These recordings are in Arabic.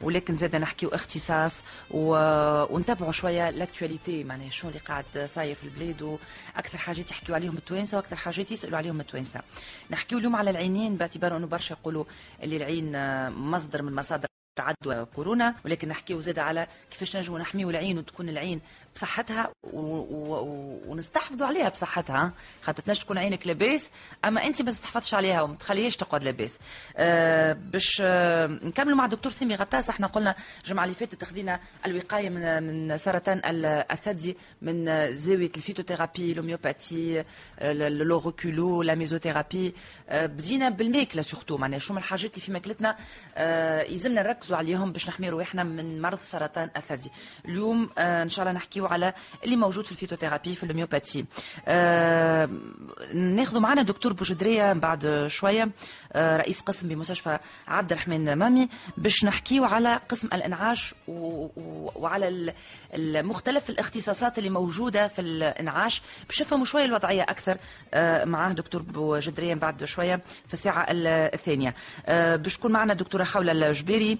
ولكن زاد نحكيو اختصاص و... ونتابعوا شوية l'actualité معناها شنو اللي قاعد صاير في البلاد وأكثر حاجات يحكيو عليهم التوانسه وأكثر حاجات يسالوا عليهم التوانسه نحكيو اليوم على العينين باعتبار أنه برشا يقولوا اللي العين مصدر من مصادر عدوى كورونا ولكن نحكيو زاد على كيفاش نجموا نحميو العين وتكون العين بصحتها و... و... ونستحفظوا عليها بصحتها خاطر تنجم تكون عينك لاباس أما أنت ما تستحفظش عليها وما تخليهاش تقعد لاباس. أه باش أه نكملوا مع الدكتور سامي غطاس إحنا قلنا الجمعة اللي فاتت تخذينا الوقاية من من سرطان الثدي من زاوية ال phytothérapie ال homéopathie l'auriculo la mésothérapie. أه بدينا بالماكلة surtout معناها شو من الحاجات اللي في ماكلتنا أه يلزمنا نركزوا عليهم باش نحمي روحنا من مرض سرطان الثدي اليوم أه إن شاء الله نحكيو على اللي موجود في ال phytothérapie في ال homéopathie آه ناخذوا معنا دكتور بوجدرية بعد شوية آه رئيس قسم بمستشفى عبد الرحمن مامي باش نحكيو على قسم الإنعاش وعلى مختلف الاختصاصات اللي موجودة في الإنعاش. باش نفهموا شوية الوضعية أكثر معاه دكتور بوجدرية بعد شوية في الساعة الثانية. آه باش تكون معنا دكتورة خوله الجبيري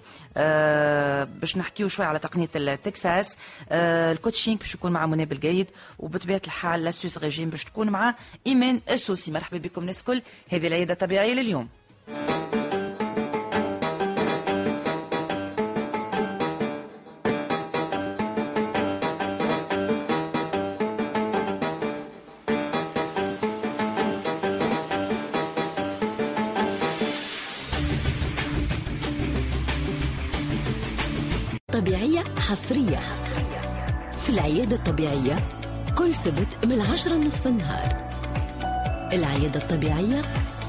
باش نحكيو شوية على تقنية التكساس. آه ال coaching باش يكون مع مناب الجيد وبطبيعة الحال l'astuce régime باش تكون مع إيمان السوسي مرحبا بكم الناس الكل هذه العيادة الطبيعيه لليوم. العيادة الطبيعية كل سبت من العشرة نصف النهار. العيادة الطبيعية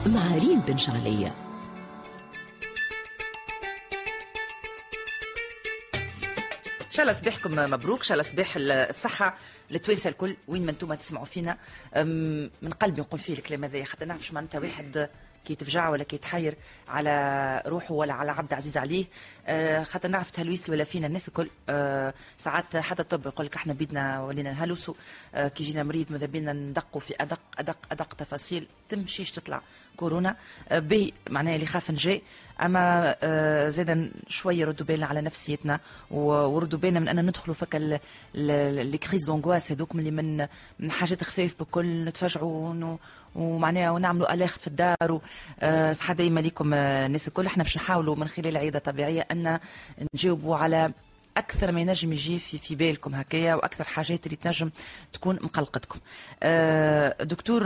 مع ريم بن شعلية. ان شاء الله صباحكم مبروك شاء الله صباح الصحة للتوانسه الكل. وين ما أنتم تسمعوا فينا من قلبي نقول فيه الكلام هذا حتى نعرفش معناتها. واحد كي يتفجع ولا كي يتحير على روحه ولا على عبد عزيز عليه. آه خاطر نعرف تهلويس ولا فينا الناس الكل. آه ساعات حتى الطب يقول لك إحنا بيدنا ولينا نهلوسوا. آه كي جينا مريض ماذا بينا ندقوا في ادق ادق أدق تفاصيل تمشيش تطلع. كورونا آه به معناها اللي خاف نجي. أما آه زادا شوية ردوا بالنا على نفسيتنا وردوا بالنا من أن ندخلوا فك les crises d'angoisse هذوك اللي من حاجات خفاف بكل نتفجعوا ومعناها ونعملوا اليخت في الدار آه صحة دايما ليكم الناس الكل. إحنا باش نحاولوا من خلال عيادة طبيعية أن نجاوبوا على أكثر ما ينجم يجي في في بالكم هكايا وأكثر حاجات اللي تنجم تكون مقلقتكم. آه دكتور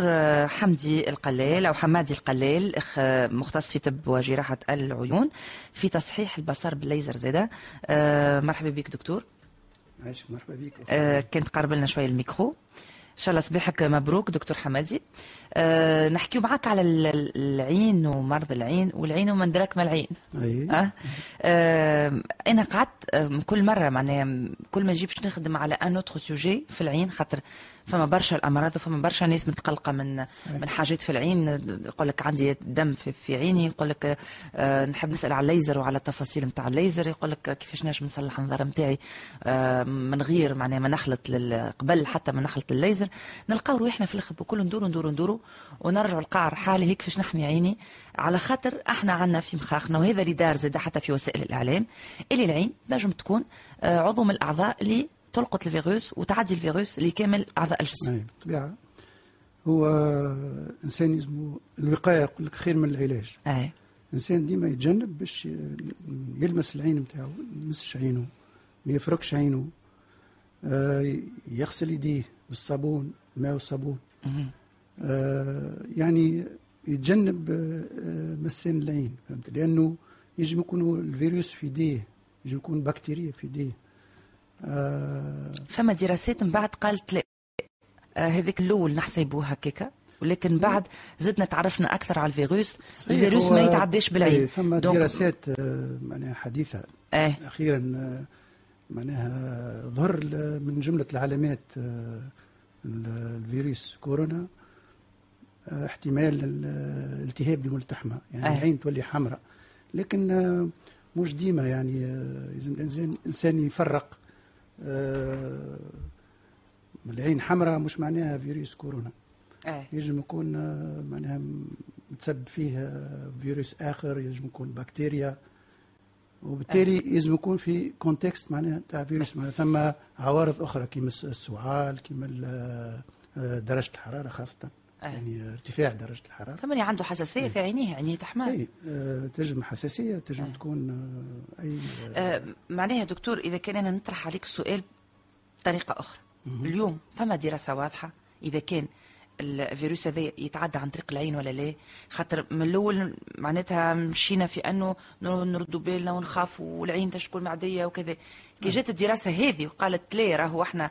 حمدي القلال أو حمادي القلال إخ مختص في طب وجراحة العيون في تصحيح البصر بالليزر زاده. آه مرحبا بك دكتور. عايش مرحبا بك. آه كنت قرب لنا شوية الميكرو. إن شاء الله صباحك مبروك دكتور حمادي أه نحكيو معك على العين ومرض العين والعين ومن دراك ما العين أيه. أه؟ أه أنا قعدت كل مرة معناها كل ما نجي باش نخدم على un autre sujet في العين خاطر فما برشا الأمراض وفما برشا ناس متقلقة من. من حاجات في العين. يقول لك عندي دم في, في عيني. يقول لك أه نحب نسأل على الليزر وعلى التفاصيل نتاع الليزر. يقول لك كيفاش نجم نصلح النظر نتاعي أه من غير معناها ما نخلط قبل حتى ما نخلط الليزر. نلقاو روحنا في الأخر بكل ندوروا ندوروا ندوروا ونرجعوا القعر حالي. هيك كيفاش نحمي عيني؟ على خاطر إحنا عندنا في مخاخنا وهذا اللي دار زاد حتى في وسائل الإعلام اللي العين نجم تكون عضو من الأعضاء اللي تلقط الفيروس وتعدي الفيروس لكامل أعضاء الجسم. أي بالطبيعه هو إنسان اسمه الوقاية يقول لك خير من العلاج. أي. الانسان ديما يتجنب باش يلمس العين نتاعو ما يمسش عينه ما يفركش عينه يغسل يديه بالصابون ماء والصابون يعني يتجنب مسان العين فهمت؟ لأنه يجب يكون الفيروس في يديه يجب يكون بكتيريا في يديه. آه فما دراسات من بعد قالت لا. آه هذيك الأول نحسبوها هكاكا ولكن بعد زدنا تعرفنا أكثر على الفيروس. الفيروس ما يتعداش بالعين. فما دراسات معناها حديثة. آه. أخيرا معناها ظهر من جملة العلامات الفيروس كورونا احتمال الالتهاب الملتحمة. يعني آه. العين تولي حمراء. لكن مش ديما يعني لازم الإنسان يفرق. العين حمراء مش معناها فيروس كورونا آه. يجب يكون معناها متسبب فيه فيروس آخر يجب يكون بكتيريا وبالتالي لازم يكون في كونتكست معناها تاع فيروس معناها ثم عوارض أخرى كيما السعال كيما آه، درجة الحرارة خاصة. يعني ارتفاع درجة الحرارة. فمن عنده حساسية في عينيه عينيه تحمل أي آه، تنجم حساسية تنجم تكون آه، أي آه، آه، معناها دكتور إذا كان أنا نطرح عليك السؤال بطريقة أخرى. اليوم فما دراسة واضحة إذا كان الفيروس هذا يتعدى عن طريق العين ولا لا؟ خاطر من الأول معناتها مشينا في أنه نر- نردوا بالنا ونخافوا والعين تشكل معديه وكذا. كي جات الدراسة هذه وقالت لا راهو إحنا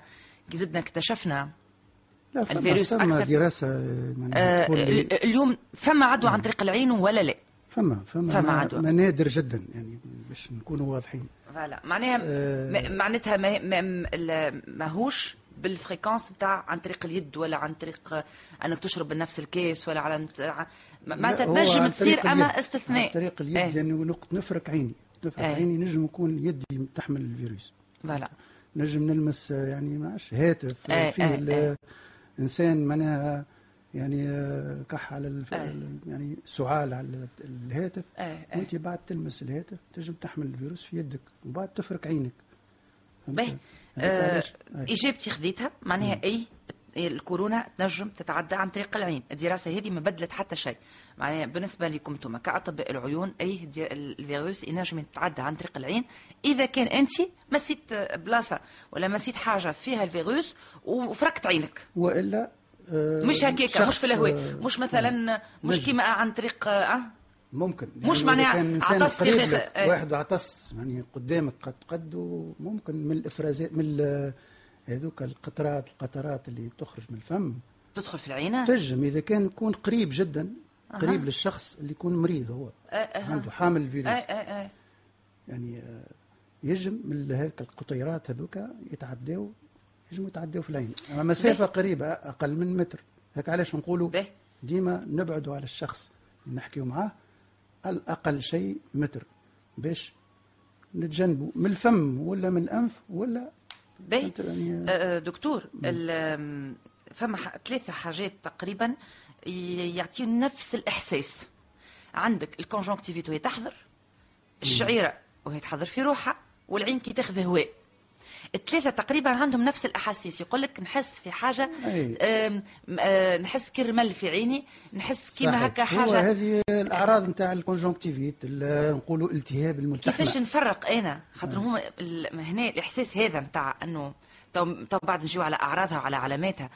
كي زدنا اكتشفنا لا فما الفيروس فما أكثر. دراسة آه، آه اليوم فما عدوى عن طريق العين ولا لا فما فما, فما ما- عدوى. ما نادر جدا يعني باش نكونوا واضحين voilà معناها آه. معناتها ما ما ماهوش بال fréquence بتاع عن طريق اليد ولا عن طريق آه، أنك تشرب من نفس الكاس ولا على هو تنجم تصير أما. استثناء عن طريق اليد إيه. لأنه نقط نفرك عيني نفرك إيه. عيني نجم يكون يدي تحمل الفيروس voilà نجم نلمس آه، يعني معش هاتف إيه، فيه إيه. إنسان معناها يعني كح على الف... يعني سعال على الهاتف إيه. وأنت بعد تلمس الهاتف تنجم تحمل الفيروس في يدك وبعد تفرك عينك؟ باهي. آه،. اجابتي خذيتها معناها أي الكورونا تنجم تتعدى عن طريق العين. الدراسة هذه ما بدلت حتى شيء. معناها بالنسبة لكم أنتم كأطباء العيون أي الفيروس ينجم يتعدى عن طريق العين إذا كان انت مسيت بلاصة ولا مسيت حاجة فيها الفيروس وفركت عينك. وإلا آه، مش هكاك شخص، مش في الهواء آه، مش مثلا مش. كيما عن طريق آه ممكن. مش يعني معناها كان إنسان عطس لك، إيه. واحد عطس يعني قدامك قد قد ممكن من الإفرازات من هذوك القطرات القطرات اللي تخرج من الفم. تدخل في العينة؟ تنجم إذا كان يكون قريب جدا قريب للشخص اللي يكون مريض هو آه. عنده حامل الفيروس آه، آه. يعني آه، يجم من هيك القطيرات هذوك يتعداو يجموا يتعداو في العين. أما مسافة قريبة أقل من متر. هيك علاش نقولوا. ديما نبعدوا على الشخص اللي نحكيو معاه الأقل شيء متر باش نتجنبوا من الفم ولا من الأنف ولا باهي يعني آه، دكتور آم، فما ثلاثة حاجات تقريبا يعطيو نفس الإحساس. عندك ال conjonctivite وهي تحضر الشعيرة وهي تحضر في روحها والعين كي تاخذ هواء. الثلاثة تقريبا عندهم نفس الأحاسيس. يقول لك نحس في حاجة أي. آم، آه، نحس كرمل في عيني نحس كيما. هكا هو حاجة. هذه الأعراض نتاع ال conjonctivite ال- نقولوا التهاب الملتحمة. كيفاش نفرق أنا؟ خاطر هما هنا الإحساس هذا نتاع أنه تو بعد نجيو على أعراضها وعلى علاماتها.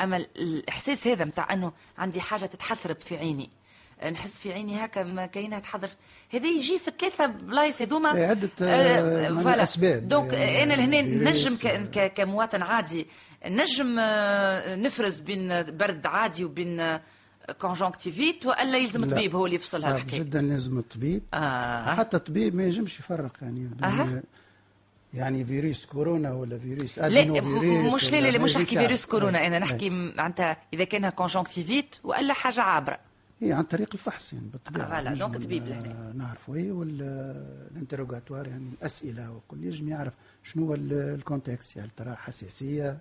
أما ال- الإحساس هذا نتاع أنه عندي حاجة تتحثرب في عيني نحس في عيني هكا ما كاينها تحضر هذا يجي في ثلاثة بلايص هذوما إيه، عدة، آه، من voilà. الأسباب. donc يعني أنا لهنا نجم كمواطن عادي نجم آه، نفرز بين برد عادي وبين conjonctivite وألا يلزم لا. طبيب هو اللي يفصل صعب هالحكايه جدا لازم الطبيب آه. حتى الطبيب ما ينجمش يفرق يعني أها. يعني فيروس كورونا ولا فيروس لا فيروس مش لا لا مش نحكي. فيروس كورونا. أنا. نحكي معناتها إذا كانها conjonctivite وألا حاجة عابرة. هي عن طريق الفحص يعني بالطبيعة. آه، voilà، donc طبيب لهنا. نعرفوا إيه وال interrogatoire يعني الأسئلة وكل يجم يعرف شنو هو ال- contexte. هل ترى حساسية؟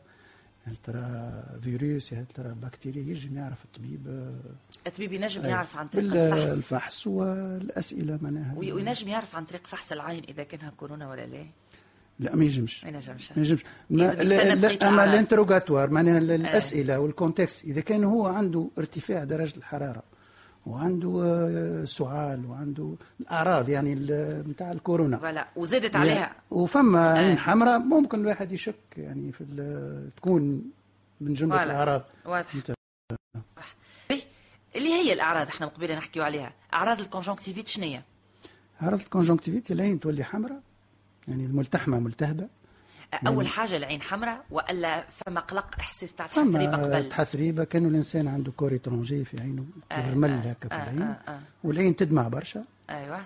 هل ترى فيروس؟ هل ترى بكتيريا؟ يجم يعرف الطبيب. الطبيب ينجم. يعرف عن طريق الفحص. بالفحص والأسئلة معناها. وي- وينجم يعرف عن طريق فحص العين إذا كانها كورونا ولا لا. لا ما يجمش ما ينجمش. ما لازم لا أما. ال interrogatoire معناها ال- الأسئلة وال contexte إذا كان هو عنده ارتفاع درجة الحرارة وعنده آه، سعال وعنده الأعراض يعني نتاع الكورونا. فوالا. وزادت عليها. وفما عين آه. حمراء ممكن الواحد يشك يعني في تكون من جمله voilà. الأعراض. واضح. بيه. اللي هي الأعراض إحنا من قبل نحكيو عليها؟ أعراض ال conjonctivite شنو هي؟ اعراض ال conjonctivite العين تولي حمراء. يعني الملتحمة ملتهبة. أول حاجة العين حمراء وإلا فما قلق إحساس تاع تحريبه فما قبل تحثريبه كانوا الإنسان عنده corps étranger في عينه آه، يرمل آه، هكا في آه، العين. آه، آه. والعين تدمع برشا. أيوه.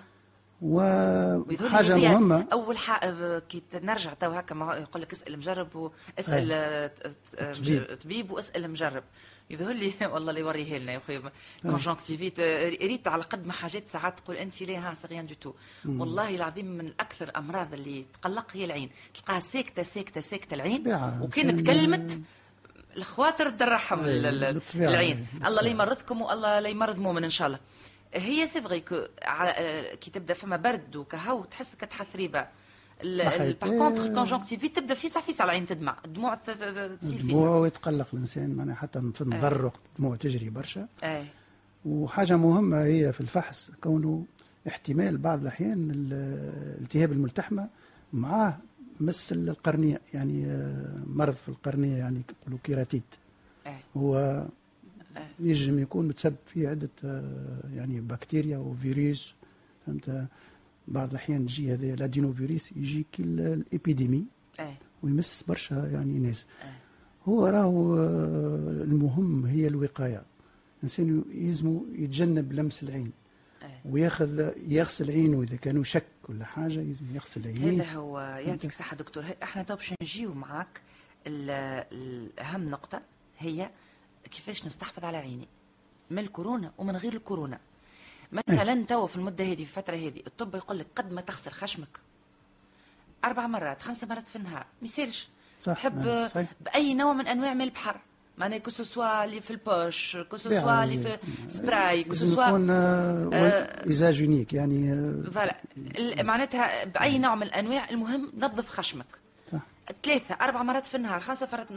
وحاجه مهمة. أول حاجة كي نرجع تو هكا ما يقول لك اسأل مجرب واسأل آه، طبيب واسأل مجرب. يظهر لي والله اللي يوريه لنا يا خويا conjonctivite آه، ريت على قد ما حاجات ساعات تقول أنت لا ها c'est rien du tout والله العظيم من أكثر الامراض اللي تقلق هي العين. تلقاها ساكتة ساكتة ساكتة العين. وكان تكلمت الخواطر تدرحهم أي، ال- ال- بالطبيعة. العين. الله لا يمرضكم والله لا يمرض مؤمن إن شاء الله. هي c'est vrai que كي تبدأ فما برد وكهو تحس كتحثريبه. par contre conjonctivite تبدأ فيسع فيسع العين تدمع. الدموع تصير فيسع يتقلق الإنسان معناها حتى في المضرق دموع تجري برشا. اي وحاجة مهمة هي في الفحص كونه احتمال بعض الأحيان ال- الالتهاب الملتحمة معاه مس القرنية يعني آه، مرض في القرنية يعني يقولوا kératite. اي هو ينجم يكون متسبب فيه عدة آه، يعني بكتيريا وفيروس فهمت؟ بعض الأحيان يجي هذا ال adénovirus يجي كي ال- épidémie اي ويمس برشا يعني ناس. أي. هو راهو آه، المهم هي الوقاية. الإنسان يلزمو يتجنب لمس العين. اي وياخذ يغسل عينه إذا كانوا شك ولا حاجة يلزم يغسل عينيه. هذا هو يعطيك صحة دكتور. إحنا تو باش نجيو معاك الأهم نقطة هي كيفاش نستحفظ على عيني. من الكورونا ومن غير الكورونا. مثلا تو في المدة هذه في الفترة هذه الطب يقول لك قد ما تغسل خشمك. أربع مرات خمسة مرات في النهار. ما يصيرش. صح، تحب. بأي نوع من أنواع ماء البحر؟ معناها que ce soit اللي في ال poche que ce soit اللي في spray que ce soit يكون إزاج يعني آه، voilà. ال- معناتها بأي نوع من الأنواع المهم نظف خشمك. صح. ثلاثة أربع مرات في النهار خمسة مرات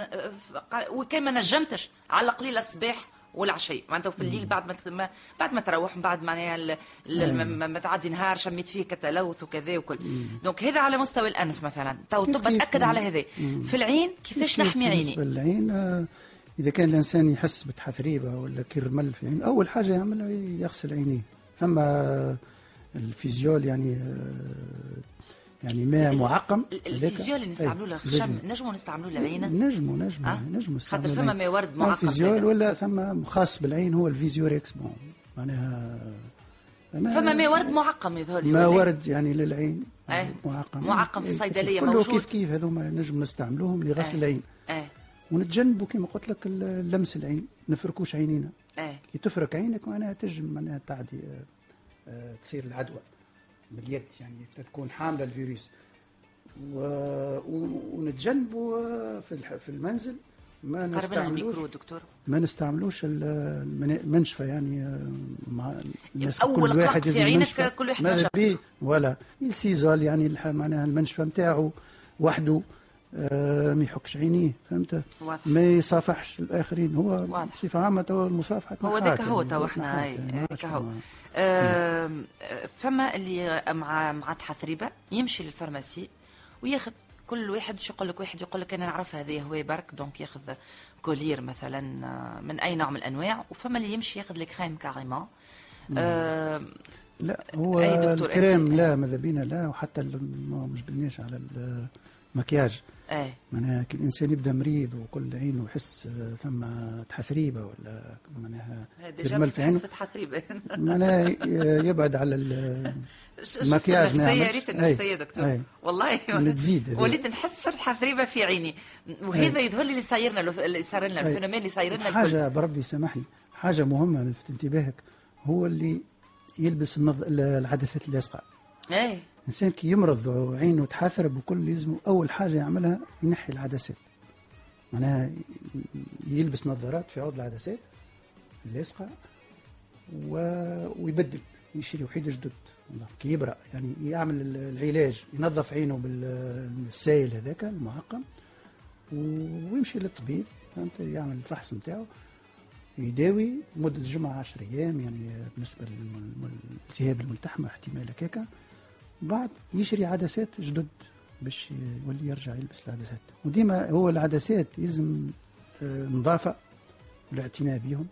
وكان ما نجمتش على القليل الصباح والعشي معناتها في الليل بعد ما بعد ما تروح من بعد معناها ما- ما- ما تعدي نهار شميت فيه كتلوث وكذا وكل. donc هذا على مستوى الأنف مثلا. تو الطب كيف؟ تاكد على هذا. في العين كيفاش كيف نحمي عيني؟ للعين؟ آه، إذا كان الإنسان يحس بتحثريبة ولا كرمل في عينه أول حاجة يعملها يغسل عينيه. ثم الفيزيول يعني آه، يعني ماء معقم. الفيزيول اللي أي، نستعملوه للخشم. نجموا نستعملوه للعين نجموا نجموا آه؟ نجموا خاطر فما. ما ورد معقم الفيزيول زادة. ولا ثم خاص بالعين هو الفيزيوريكس bon معناها فما ما ورد معقم يظهر لي ما؟ ورد يعني للعين أي. معقم معقم في أي، الصيدلية كله موجود. كيف كيف هذوما نجم نستعملوهم لغسل أي. العين إيه ونتجنبوا كما قلت لك لمس العين نفركوش عينينا إيه كي تفرك عينك معناها تجم معناها تعدي آه، آه، تصير العدوى باليد يعني تكون حاملة الفيروس و... ونتجنبوا في الح- في المنزل ما نستعملوش دكتور ما نستعملوش ال- المنا- المنشفى يعني آه، مع الناس أول كل واحد في عينك. كل واحد ماذا. بيه ولا السيزول يعني معناها المنشفى نتاعو وحده ما يحكش عينيه فهمت. ما يصافحش الآخرين. هو واضح. بصفة عامة تو المصافحة هو ذاك هو تو إحنا تنحات اي ما ذاك عادش هو. فما- اللي مع مع تحثريبه يمشي لل pharmacie وياخذ كل واحد شو يقول لك واحد يقول لك أنا نعرف هذه هو برك donc ياخذ collyre مثلا آه، من أي نوع من الأنواع. وفما اللي يمشي ياخذ les crèmes carrément. آم، لا هو الكريم؟ لا ماذا بينا لا وحتى ما مش بنيش على المكياج إيه معناها كي الإنسان يبدأ مريض وكل عينه يحس آه، ثم تحثريبه ولا معناها déjà في تحثريبه معناها ي- يبعد على المكياج ما النفسية يعملش. ريت أي. النفسيه دكتور أي. والله من تزيد. وليت نحس في التحثريبه في عيني وهذا يظهر لي اللي صاير لنا اللي صار لنا. ال phénomène اللي صاير لنا حاجة بربي سامحني حاجة مهمة لفت انتباهك هو اللي يلبس النظ... العدسات اللاصقه إيه الانسان كي يمرض وعينه تحثرب وكل يلزمه أول حاجة يعملها ينحي العدسات. معناها يلبس نظارات في عوض العدسات اللاصقه و... ويبدل يشري وحيد جدد. كي يبرأ يعني يعمل ال- العلاج ينظف عينه بال- بالسائل هذاك المعقم ويمشي للطبيب فهمت؟ يعمل الفحص نتاعو يداوي مدة جمعة 10 أيام يعني بالنسبة للالتهاب الملتحمة احتمال هكاكا. بعد يشري عدسات جدد باش يولي يرجع يلبس العدسات. وديما هو العدسات يلزم آه، نظافة والاعتناء بهم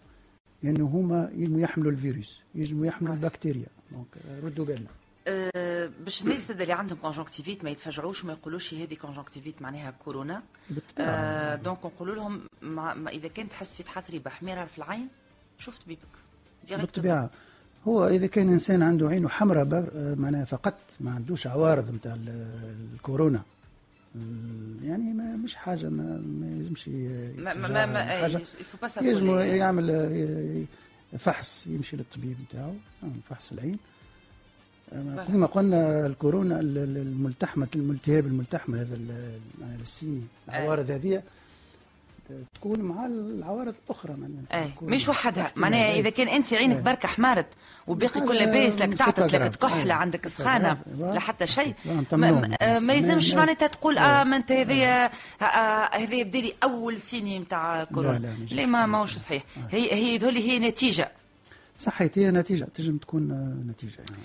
لأنه هما يلزموا يحملوا الفيروس يلزموا يحملوا البكتيريا. donc آه، ردوا بالنا. أه باش الناس اللي عندهم conjonctivite ما يتفاجعوش وما يقولوش هذه conjonctivite معناها كورونا. أه donc نقولوا لهم ما إذا كنت تحس في تحثريبه حميره في العين شوف طبيبك direct. بالطبيعة هو إذا كان إنسان عنده عينه حمراء آه، معناها فقط ما عندوش عوارض نتاع ال- الكورونا. ال- يعني ما مش حاجة ما, ما يلزمش ما حاجة. سافولي. يعمل آه، فحص يمشي للطبيب نتاعو يعمل فحص العين. آه، كما قلنا الكورونا ال- ال- الملتحمة الالتهاب الملتحمة هذا ال- السيني العوارض هذه تكون مع العوارض الأخرى معناها اي مش وحدها. معناها إذا كان أنت عينك برك حمارت وباقي كل لاباس لك تعطس لك تكحله عندك سخانة لا حتى شيء. ما, يلزمش معناتها تقول آه ما أنت هذه هذه بدا لي اول سيني نتاع كورونا. لا ما ماهوش صحيح. هي هي هذول هي نتيجة. صحيت هي نتيجة تنجم تكون آه، نتيجة. يعني.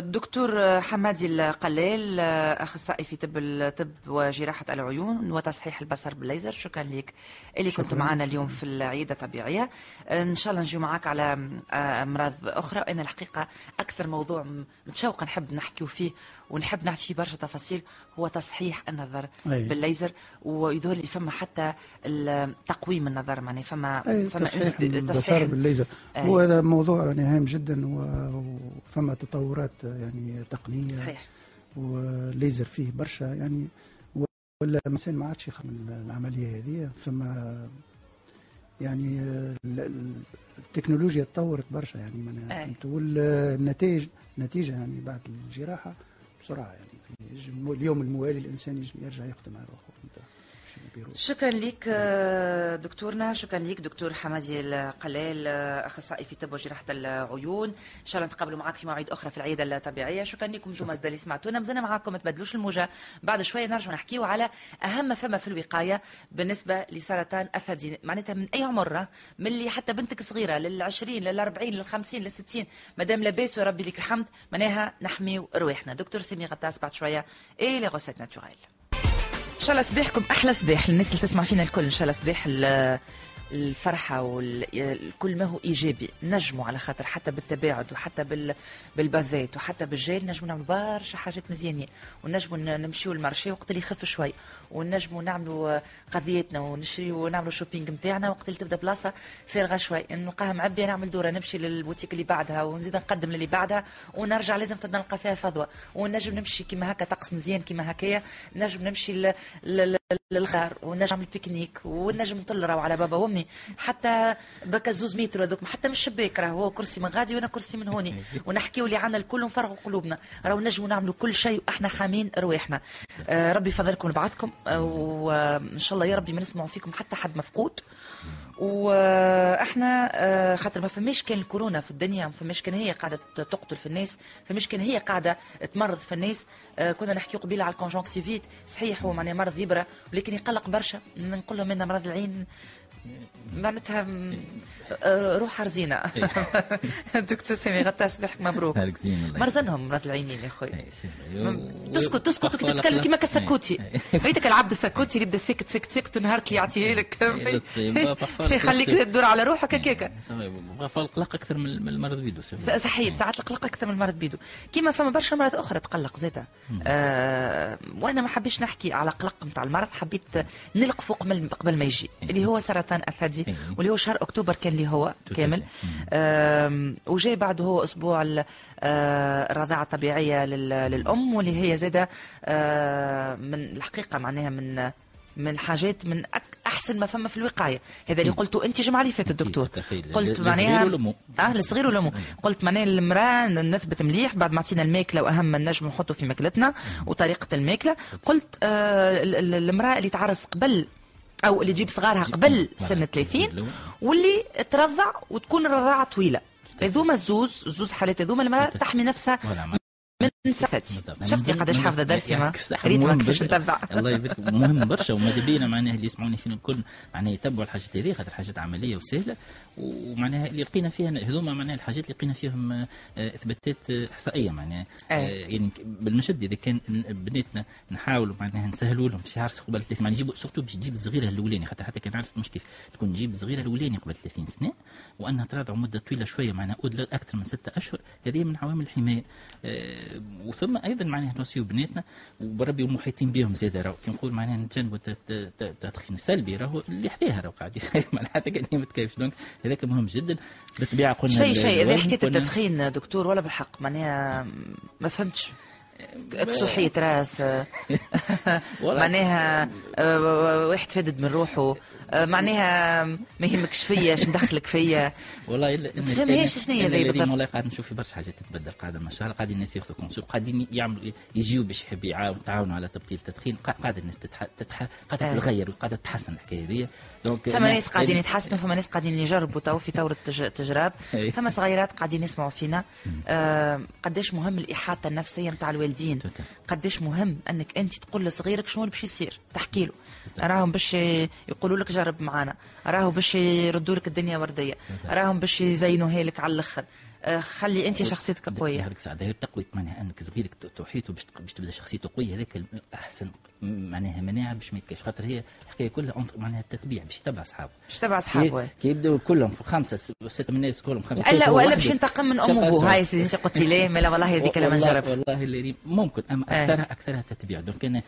دكتور حمادي القلال آه، أخصائي في طب الطب وجراحة العيون وتصحيح البصر بالليزر. شكرا لك اللي كنت معنا اليوم في العيادة الطبيعية. إن شاء الله نجي معك على أمراض أخرى. أنا الحقيقة أكثر موضوع متشوقه نحب نحكيو فيه ونحب نعطي برشا تفاصيل. هو تصحيح النظر أي. بالليزر ويظهر لي فما حتى تقويم النظر معناها فما أي فما تصحيح بالليزر. أي. هو هذا موضوع يعني هام جدا وفما تطورات يعني تقنية. صحيح. والليزر فيه برشا يعني ولا الانسان ما عادش يخدم العملية هذه. فما يعني التكنولوجيا تطورت برشا يعني معناها والنتائج نتيجه يعني بعد الجراحة بسرعة يعني اليوم الموالي الإنسان يرجع يخدم على روحه شكرا لك دكتورنا. شكرا لك دكتور حمادي القلال أخصائي في طب وجراحة العيون. إن شاء الله نتقابلوا معك في مواعيد أخرى في العيادة الطبيعية. شكرا لكم جمعة اللي سمعتونا. مازلنا معاكم ما تبدلوش الموجة. بعد شوية نرجع نحكيو على أهم فما في الوقاية بالنسبة لسرطان الثدي معناتها من أي عمر؟ من اللي حتى بنتك صغيرة لل20 لل40 لل50 لل60 مادام لاباس وربي لك الحمد. معناها نحميو رواحنا دكتور سامي غطاس بعد شوية. et les recettes naturelles. ان شاء الله صباحكم أحلى صباح. للناس اللي تسمع فينا الكل ان شاء الله صباح الفرحة وكل ما هو إيجابي. نجموا على خاطر حتى بالتباعد وحتى بال bavette وحتى بالجيل نجموا نعملوا برشا حاجات مزيانين. ونجموا نمشيو ال marché وقت اللي يخف شوي. ونجموا نعملوا قضيتنا ونشريو ونعملوا shopping نتاعنا وقت اللي تبدا بلاصة فارغة شوي. نلقاها معبية نعمل دورة نمشي للبوتيك اللي بعدها ونزيد نقدم للي بعدها ونرجع لازم نلقى فيها فضوة. ونجم نمشي كيما هكا طقس مزيان كيما هكايا. نجم نمشي للغابة ونجم نعمل pique-nique ونجم نطل على بابا وأمي. حتى بكا زوز متر هذوك حتى من الشباك راه هو كرسي من غادي وأنا كرسي من هوني. ونحكيو اللي عنا الكل ونفرغوا قلوبنا. راهو نجموا نعملوا كل شيء وإحنا حامين رواحنا آه ربي يفضلكم بعضكم آه وان شاء الله يا ربي ما نسمعوا فيكم حتى حد مفقود. وإحنا آه، خاطر ما فماش كان الكورونا في الدنيا ما فماش كان هي قاعدة تقتل في الناس فماش كان هي قاعدة تمرض في الناس. آه، كنا نحكيو قبيلة على الكونجونكتيفيت صحيح هو معناه مرض يبرى ولكن يقلق برشا نقول لهم ان مرض العين. معناتها روح رزينة إيه. دكتور سامي غطاس صباحك مبروك. مرزنهم مرات العينين يا خويا. تسكت تسكت تتكلم كيما كسكوتي. بيتك العبد السكوتي اللي يبدا ساكت ساكت ساكت ونهار اللي يعطيه لك يخليك تدور على روحك هكاك. القلق أكثر من المرض بيدو صحيح ساعات القلق أكثر من المرض بيدو. كيما فما برشا مرض أخرى تقلق زاده آه وأنا ما حبيش نحكي على قلق نتاع المرض حبيت نلق فوق قبل ما يجي اللي هو سرطان الثدي واللي هو شهر أكتوبر كان اللي هو كامل. وجاي بعده هو أسبوع آه، الرضاعه الطبيعيه للأم واللي هي زادة آه، من الحقيقة معناها من من الحاجات من أحسن ما فما في الوقاية. هذا اللي قلته أنت جمعه اللي فاتت الدكتور. قلت معناها آه الصغير والامو قلت معناها المراه نثبت مليح. بعد ما عطينا الماكلة وأهم ما نجم نحطه في ماكلتنا وطريقة الماكلة. قلت آه المراه اللي تعرس قبل أو اللي تجيب صغارها قبل سن 30 واللي ترضع وتكون الرضاعه طويلة. هذوما الزوز الزوز حالات هذوما المراه تحمي نفسها من سفتي شفتي قداش حافظة درسي ما؟ ريت ما كيفاش نتبع الله يبارك. مهم برشا. وماذا بينا معناها اللي يسمعوني فينا الكل. معناها يتبعوا الحاجات هذه خاطر حاجات عملية وسهلة. ومعناها اللي لقينا فيها هذوما معناها الحاجات اللي لقينا فيهم آه، إثباتات إحصائية معناها. آه يعني بالمشد إذا كان بناتنا نحاولوا معناها نسهلوا لهم في عرس قبل 30 معناها يجيبوا سورتو باش تجيب الصغيره الاولاني حتى حتى كان عرس مش كيف تكون تجيب الصغيره الاولاني قبل 30 سنة وأنها تراضع مدة طويلة شوية معناها أكثر من ستة أشهر. هذه من عوامل الحماية. آه وثم أيضا معناها نوصيو بناتنا وربي ومحيطين بهم زاد راهو. كي نقول معناها نتجنبوا التدخين السلبي راهو اللي حداها راهو قاعد حتى كان ما تكيفش. donc هذاك مهم جدا. بالطبيعة قلنا شيء شيء. إذا حكيت التدخين دكتور ولا بالحق معناها ما فهمتش. كسوحية راس. معناها آه، واحد فادد من روحه. معناها ما يهمكش فيا اش ندخلك فيا. والله الا ما تفهمهاش شنو هي ذي بالضبط؟ والله قاعد نشوف في برشا حاجات تتبدل قاعدة ما شاء الله قاعدين الناس ياخذوا conseil قاعدين يعملوا يجيو باش يحب يتعاونوا على تبطيل التدخين قاعدة الناس تتح... تتح... قاعدة آه. تتغير وقاعده تتحسن الحكاية هذه donc فما ناس قاعدين يتحسنوا فما ناس قاعدين يجربوا تو في ثوره التج- تجراب أي. فما صغيرات قاعدين يسمعوا فينا. آه قداش مهم الإحاطة النفسية نتاع الوالدين. قداش مهم أنك أنت تقول لصغيرك شنو باش يصير؟ تحكي له. راهم باش يقولوا لك جرب معانا. راهو باش يردوا لك الدنيا وردية. راهم باش يزينوها لك على الأخر. آه خلي أنت شخصيتك قوية. هذيك الساعة هي تقوية معناها أنك صغيرك باش باش تبدا شخصيته قوية. هذاك احسن معناها مناعة باش ما يتكيفش. خاطر هي الحكاية كلها معناها التتبيع باش يتبع اصحابه باش تبع كي, اصحابه كي يبداوا كلهم خمسة ستة من الناس كلهم خمسة ألا وحده. باش ينتقم من أمه. هاي سيدي انت قلت لي لا والله هذيك لما والله- نجرب. والله اللي ممكن أما إيه. اكثرها أكثرها تتبيع. donc أنا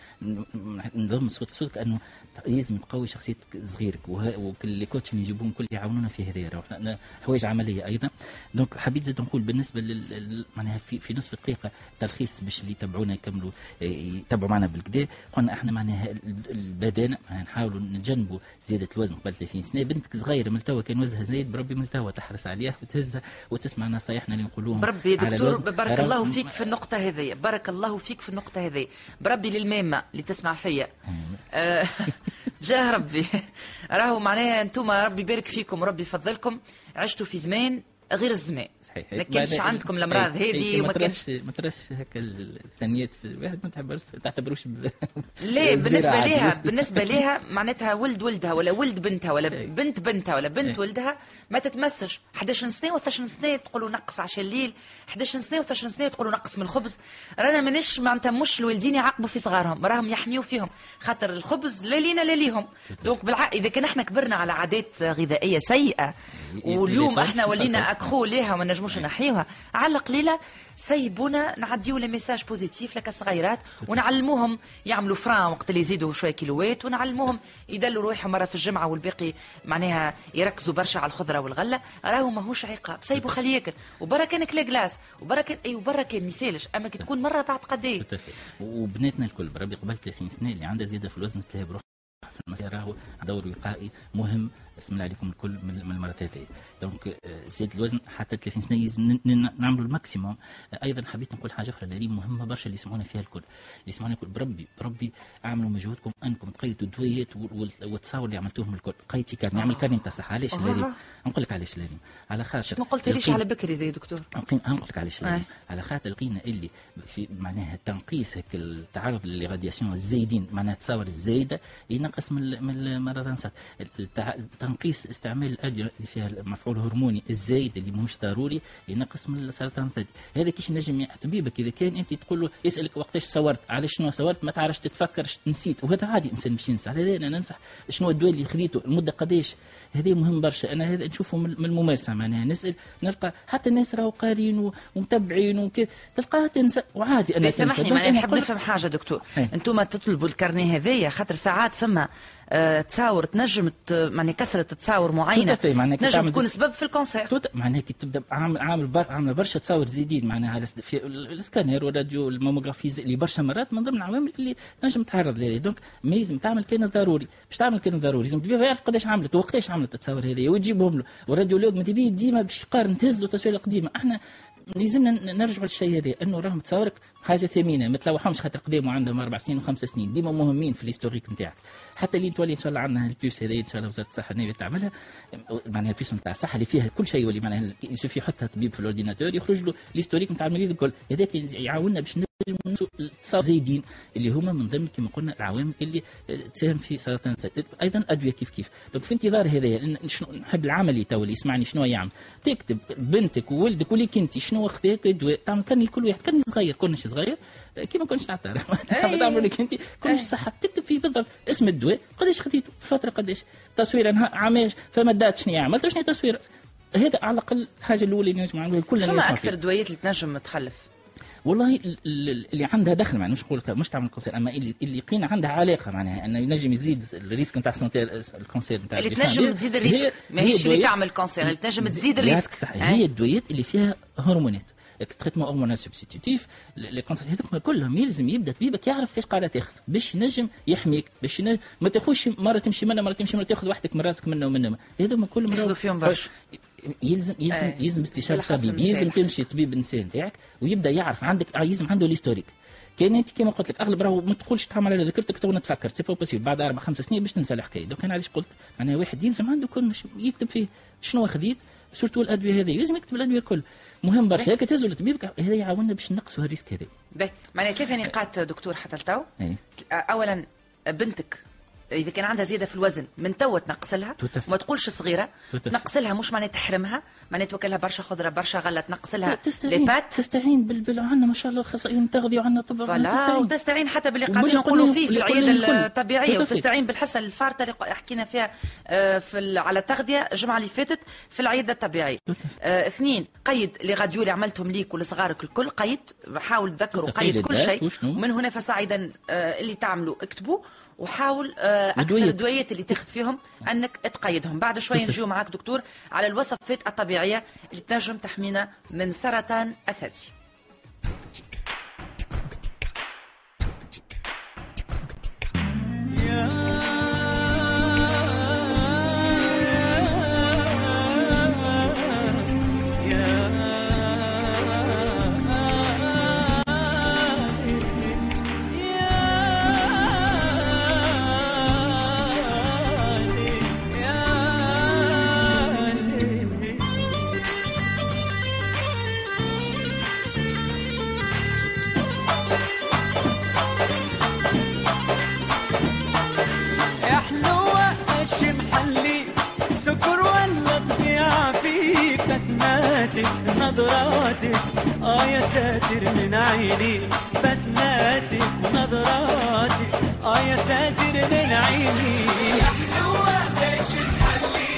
نضم صوت صوتك انه لازم تقوي شخصيتك صغيرك وكل coach اللي يجيبوهم كل يعاونونا في إحنا حوايج عملية أيضا. donc حبيت زاد نقول بالنسبة لل لل- معناها في, في نصف دقيقه تلخيص باش اللي يتبعونا يكملوا إيه، يتبعوا معنا بالكدا. قلنا إحنا معناها ال- البدانه معناها نحاولوا نتجنبوا زيادة الوزن قبل 30 سنة. بنتك صغيرة من توا كان وزنها زايد بربي من توا تحرص عليها وتهزها وتسمع نصايحنا اللي نقولوهم بربي دكتور. بارك الله فيك في النقطة هذه بارك الله فيك في النقطة هذه بربي للمامة اللي تسمع فيا. آه، بجاه ربي. راهو معناها أنتم ربي يبارك فيكم وربي يفضلكم. عشتوا في زمان غير الزمان. صحيح ما كانش عندكم الأمراض أي- أي- هذه ما وما كانش ما ترش هكا الثانيات في الواحد ما تعتبرش تعتبروش ب... لا عادي. لها بالنسبة لها معناتها ولد ولدها ولا ولد بنتها ولا إيه. بنت بنتها ولا بنت إيه. ولدها ما تتمسش 11 سنة و12 سنة تقولوا نقص عشاء الليل 11 سنة و12 سنة تقولوا نقص من الخبز رانا مانيش معناتها مش الوالدين يعاقبوا في صغارهم راهم يحميوا فيهم خاطر الخبز لا لينا لا ليهم donc بالع... إذا كان إحنا كبرنا على عادات غذائية سيئة واليوم يطلعش إحنا ولينا. أكخو ليها نجموش نحيوها. على القليلة سيبونا نعديو les messages positifs لك الصغيرات ونعلموهم يعملوا freins وقت اللي يزيدوا شوية كيلوات ونعلموهم يدلوا روحهم مرة في الجمعة والباقي معناها يركزوا برشا على الخضرة والغلة. راهو ماهوش عقاب. سيبوا خليه ياكل. وبرا كان كلا glace وبرا كان أي وبرا كان مثالش. أما كي تكون مرة بعد قد إيه. وبناتنا الكل بربي قبل 30 سنة اللي عندها زيادة في الوزن تلاقي في المسيرة. راهو دور وقائي مهم. بسم الله عليكم الكل من المرات هذه donc آه، زيادة الوزن حتى 30 سنة لازم نعملوا ال maximum. آه، أيضا حبيت نقول حاجة أخرى اللي مهمة برشا اللي يسمعونا فيها الكل. اللي يسمعونا الكل بربي بربي أعملوا مجهودكم أنكم تقيدوا الدويات وال- والتصاور اللي عملتوهم الكل. قيد في carnet نعمل carnet نتاع الصحه علاش آه. لازم نقول لك علاش لازم على خاطر ما قلت ليش القيم- على بكري يا دكتور؟ نقول لك علاش. لازم على خاطر لقينا اللي في معناها تنقيس هيك التعرض لل radiation الزايدين معناها التصاور الزايدة ينقص من من التع- تنقيس استعمال الأدوية اللي فيها المفعول الهرموني الزايد اللي ماهوش ضروري ينقص من السرطان الثدي. هذا كيش نجم طبيبك إذا كان أنت تقول له يسألك وقتاش صورت على شنو صورت؟ ما تعرفش تتفكر نسيت. وهذا عادي انسان باش ينسى. على هذا أنا ننصح شنو الدواء اللي خذيته المدة قداش؟ هذا مهم برشا. أنا هذا نشوفه من الممارسة معناها. نسأل نلقى حتى الناس راهو قارين ومتبعين وكذا تلقاها تنسى. وعادي أنا سامحني أنا نحب نفهم حاجة دكتور. إيه. أنتم تطلبوا ال carnet هذايا خاطر ساعات فما آه، تصاور تنجم يعني كثرة تصاور معينة. معناها تنجم تكون سبب في ال cancer. توت معناها كي تبدأ عامل عامل بر عامله برشا تصاور زايدين معناها على في ال- ال scanner وال radio ال mammographie اللي برشا مرات من ضمن العوامل اللي تنجم تعرض لها donc ما لازم تعمل كان ضروري. باش تعمل كان ضروري لازم الطبيب يعرف قداش عملت وقتاش عملت التصاور هذه وتجيبهم له. تبيه ديما باش يقارن تهز له التصوير القديمه إحنا لازمنا ن- نرجعوا للشيء هذا إنه راهم تصاورك حاجة ثمينة ما تلوحهمش خاطر قدام عندهم أربع سنين وخمس سنين ديما مهمين في ال historique نتاعك. حتى اللي تولي إن شاء الله عندنا ال puce هذه إن شاء الله وزارة الصحة ناويه تعملها معناها ال puce نتاع الصحة اللي فيها كل شيء يولي معناها يسوفي يحطها طبيب في ال ordinateur يخرج له ال historique نتاع المريض الكل. هذاك يعاوننا باش زايدين اللي هما من ضمن كما قلنا العوامل اللي تساهم في سرطان الثدي أيضا أدوية كيف كيف. donc في انتظار هذايا شنو- نحب العملي تو اللي يسمعني شنو يعمل. تكتب بنتك وولدك وليك أنت شنو خذاك دواء تعمل كان لكل واحد كان صغير كونش صغير كيما كنتش تعترف أي. تعمل لك أنت. كلش أي. صحه تكتب فيه بالضبط اسم الدواء قداش خذيته في فترة قداش. تصوير عاماش فما دات شنو عملت وشنو تصوير؟ هذا على الأقل الحاجة الأولى اللي نجم نعملها كلنا فيها. أكثر الدويات اللي تنجم تخلف؟ والله ال- ال- اللي عندها دخل معناها مش نقول مش تعمل كونسير أما اللي اللي يقينا عندها علاقة معناها أنه ينجم يزيد الريسك نتاع ال cancer نتاع اللي. تنجم تزيد ال risque. هي ماهيش اللي تعمل cancer اللي تنجم تزيد ال risque. صحيح. هي الدويات اللي فيها هرمونات. traitement hormonal substitutif les contra هذوك كلهم يلزم يبدأ طبيبك يعرف فاش قاعدة تاخذ باش ينجم يحميك باش ينجم ما تاخذش مرة تمشي منها مرة تمشي منها تاخذ وحدك من راسك منها ومنها. هذوما كلهم ياخذوا فيهم برشا. يلزم يلزم آه. يلزم استشارة طبيب. يلزم تمشي طبيب النساء نتاعك ويبدأ يعرف عندك يلزم عنده l'historique كان أنت كما قلت لك أغلب راهو ما تقولش تعمل على ذاكرتك تو نتفكر. c'est pas possible بعد أربع خمس سنين باش تنسى الحكاية. donc أنا علاش قلت؟ معناها واحد يلزم عنده كل مش يكتب فيه شنو خذيت surtout الأدوية هذه. لازم يكتب الأدوية الكل. مهم برشا. هكا تهزوا لطبيبك هذا يعاوننا باش نقصوا ال risque هذا. باهي معناها ثلاثة نقاط دكتور حتى لتو إيه. اولا بنتك. إذا كان عندها زيادة في الوزن من توا تنقص لها. ما تقولش صغيرة. تنقص لها مش معناها تحرمها معناها توكلها برشا خضرة برشا غله تنقص لها لي تستعين بات تستعين بال بال عندنا ما شاء الله اخصائيين التغذيه وعندنا طب تستعين وتستعين حتى باللي قاعدين نقولوا فيه في العيادة. الطبيعية. وتستعين بالحصة الفارطة اللي حكينا فيها آه، في على التغذيه الجمعة اللي فاتت في العيادة الطبيعية آه، اثنين قيد لي غاديو اللي عملتهم ليك ولصغارك الكل قيد حاول تذكر وقيد كل شيء؟ ومن هنا فصاعدا آه، اللي تعملوا اكتبوا وحاول آه، أكثر. الدويات اللي تاخذ فيهم أنك تقيدهم. بعد شوي نجيو معاك دكتور على الوصفات الطبيعية اللي تنجم تحمينا من سرطان الثدي نظراتك. آه يا ساتر من عيني بسماتك نظراتك. آه يا ساتر من عيني. يا حلوة إيش محلي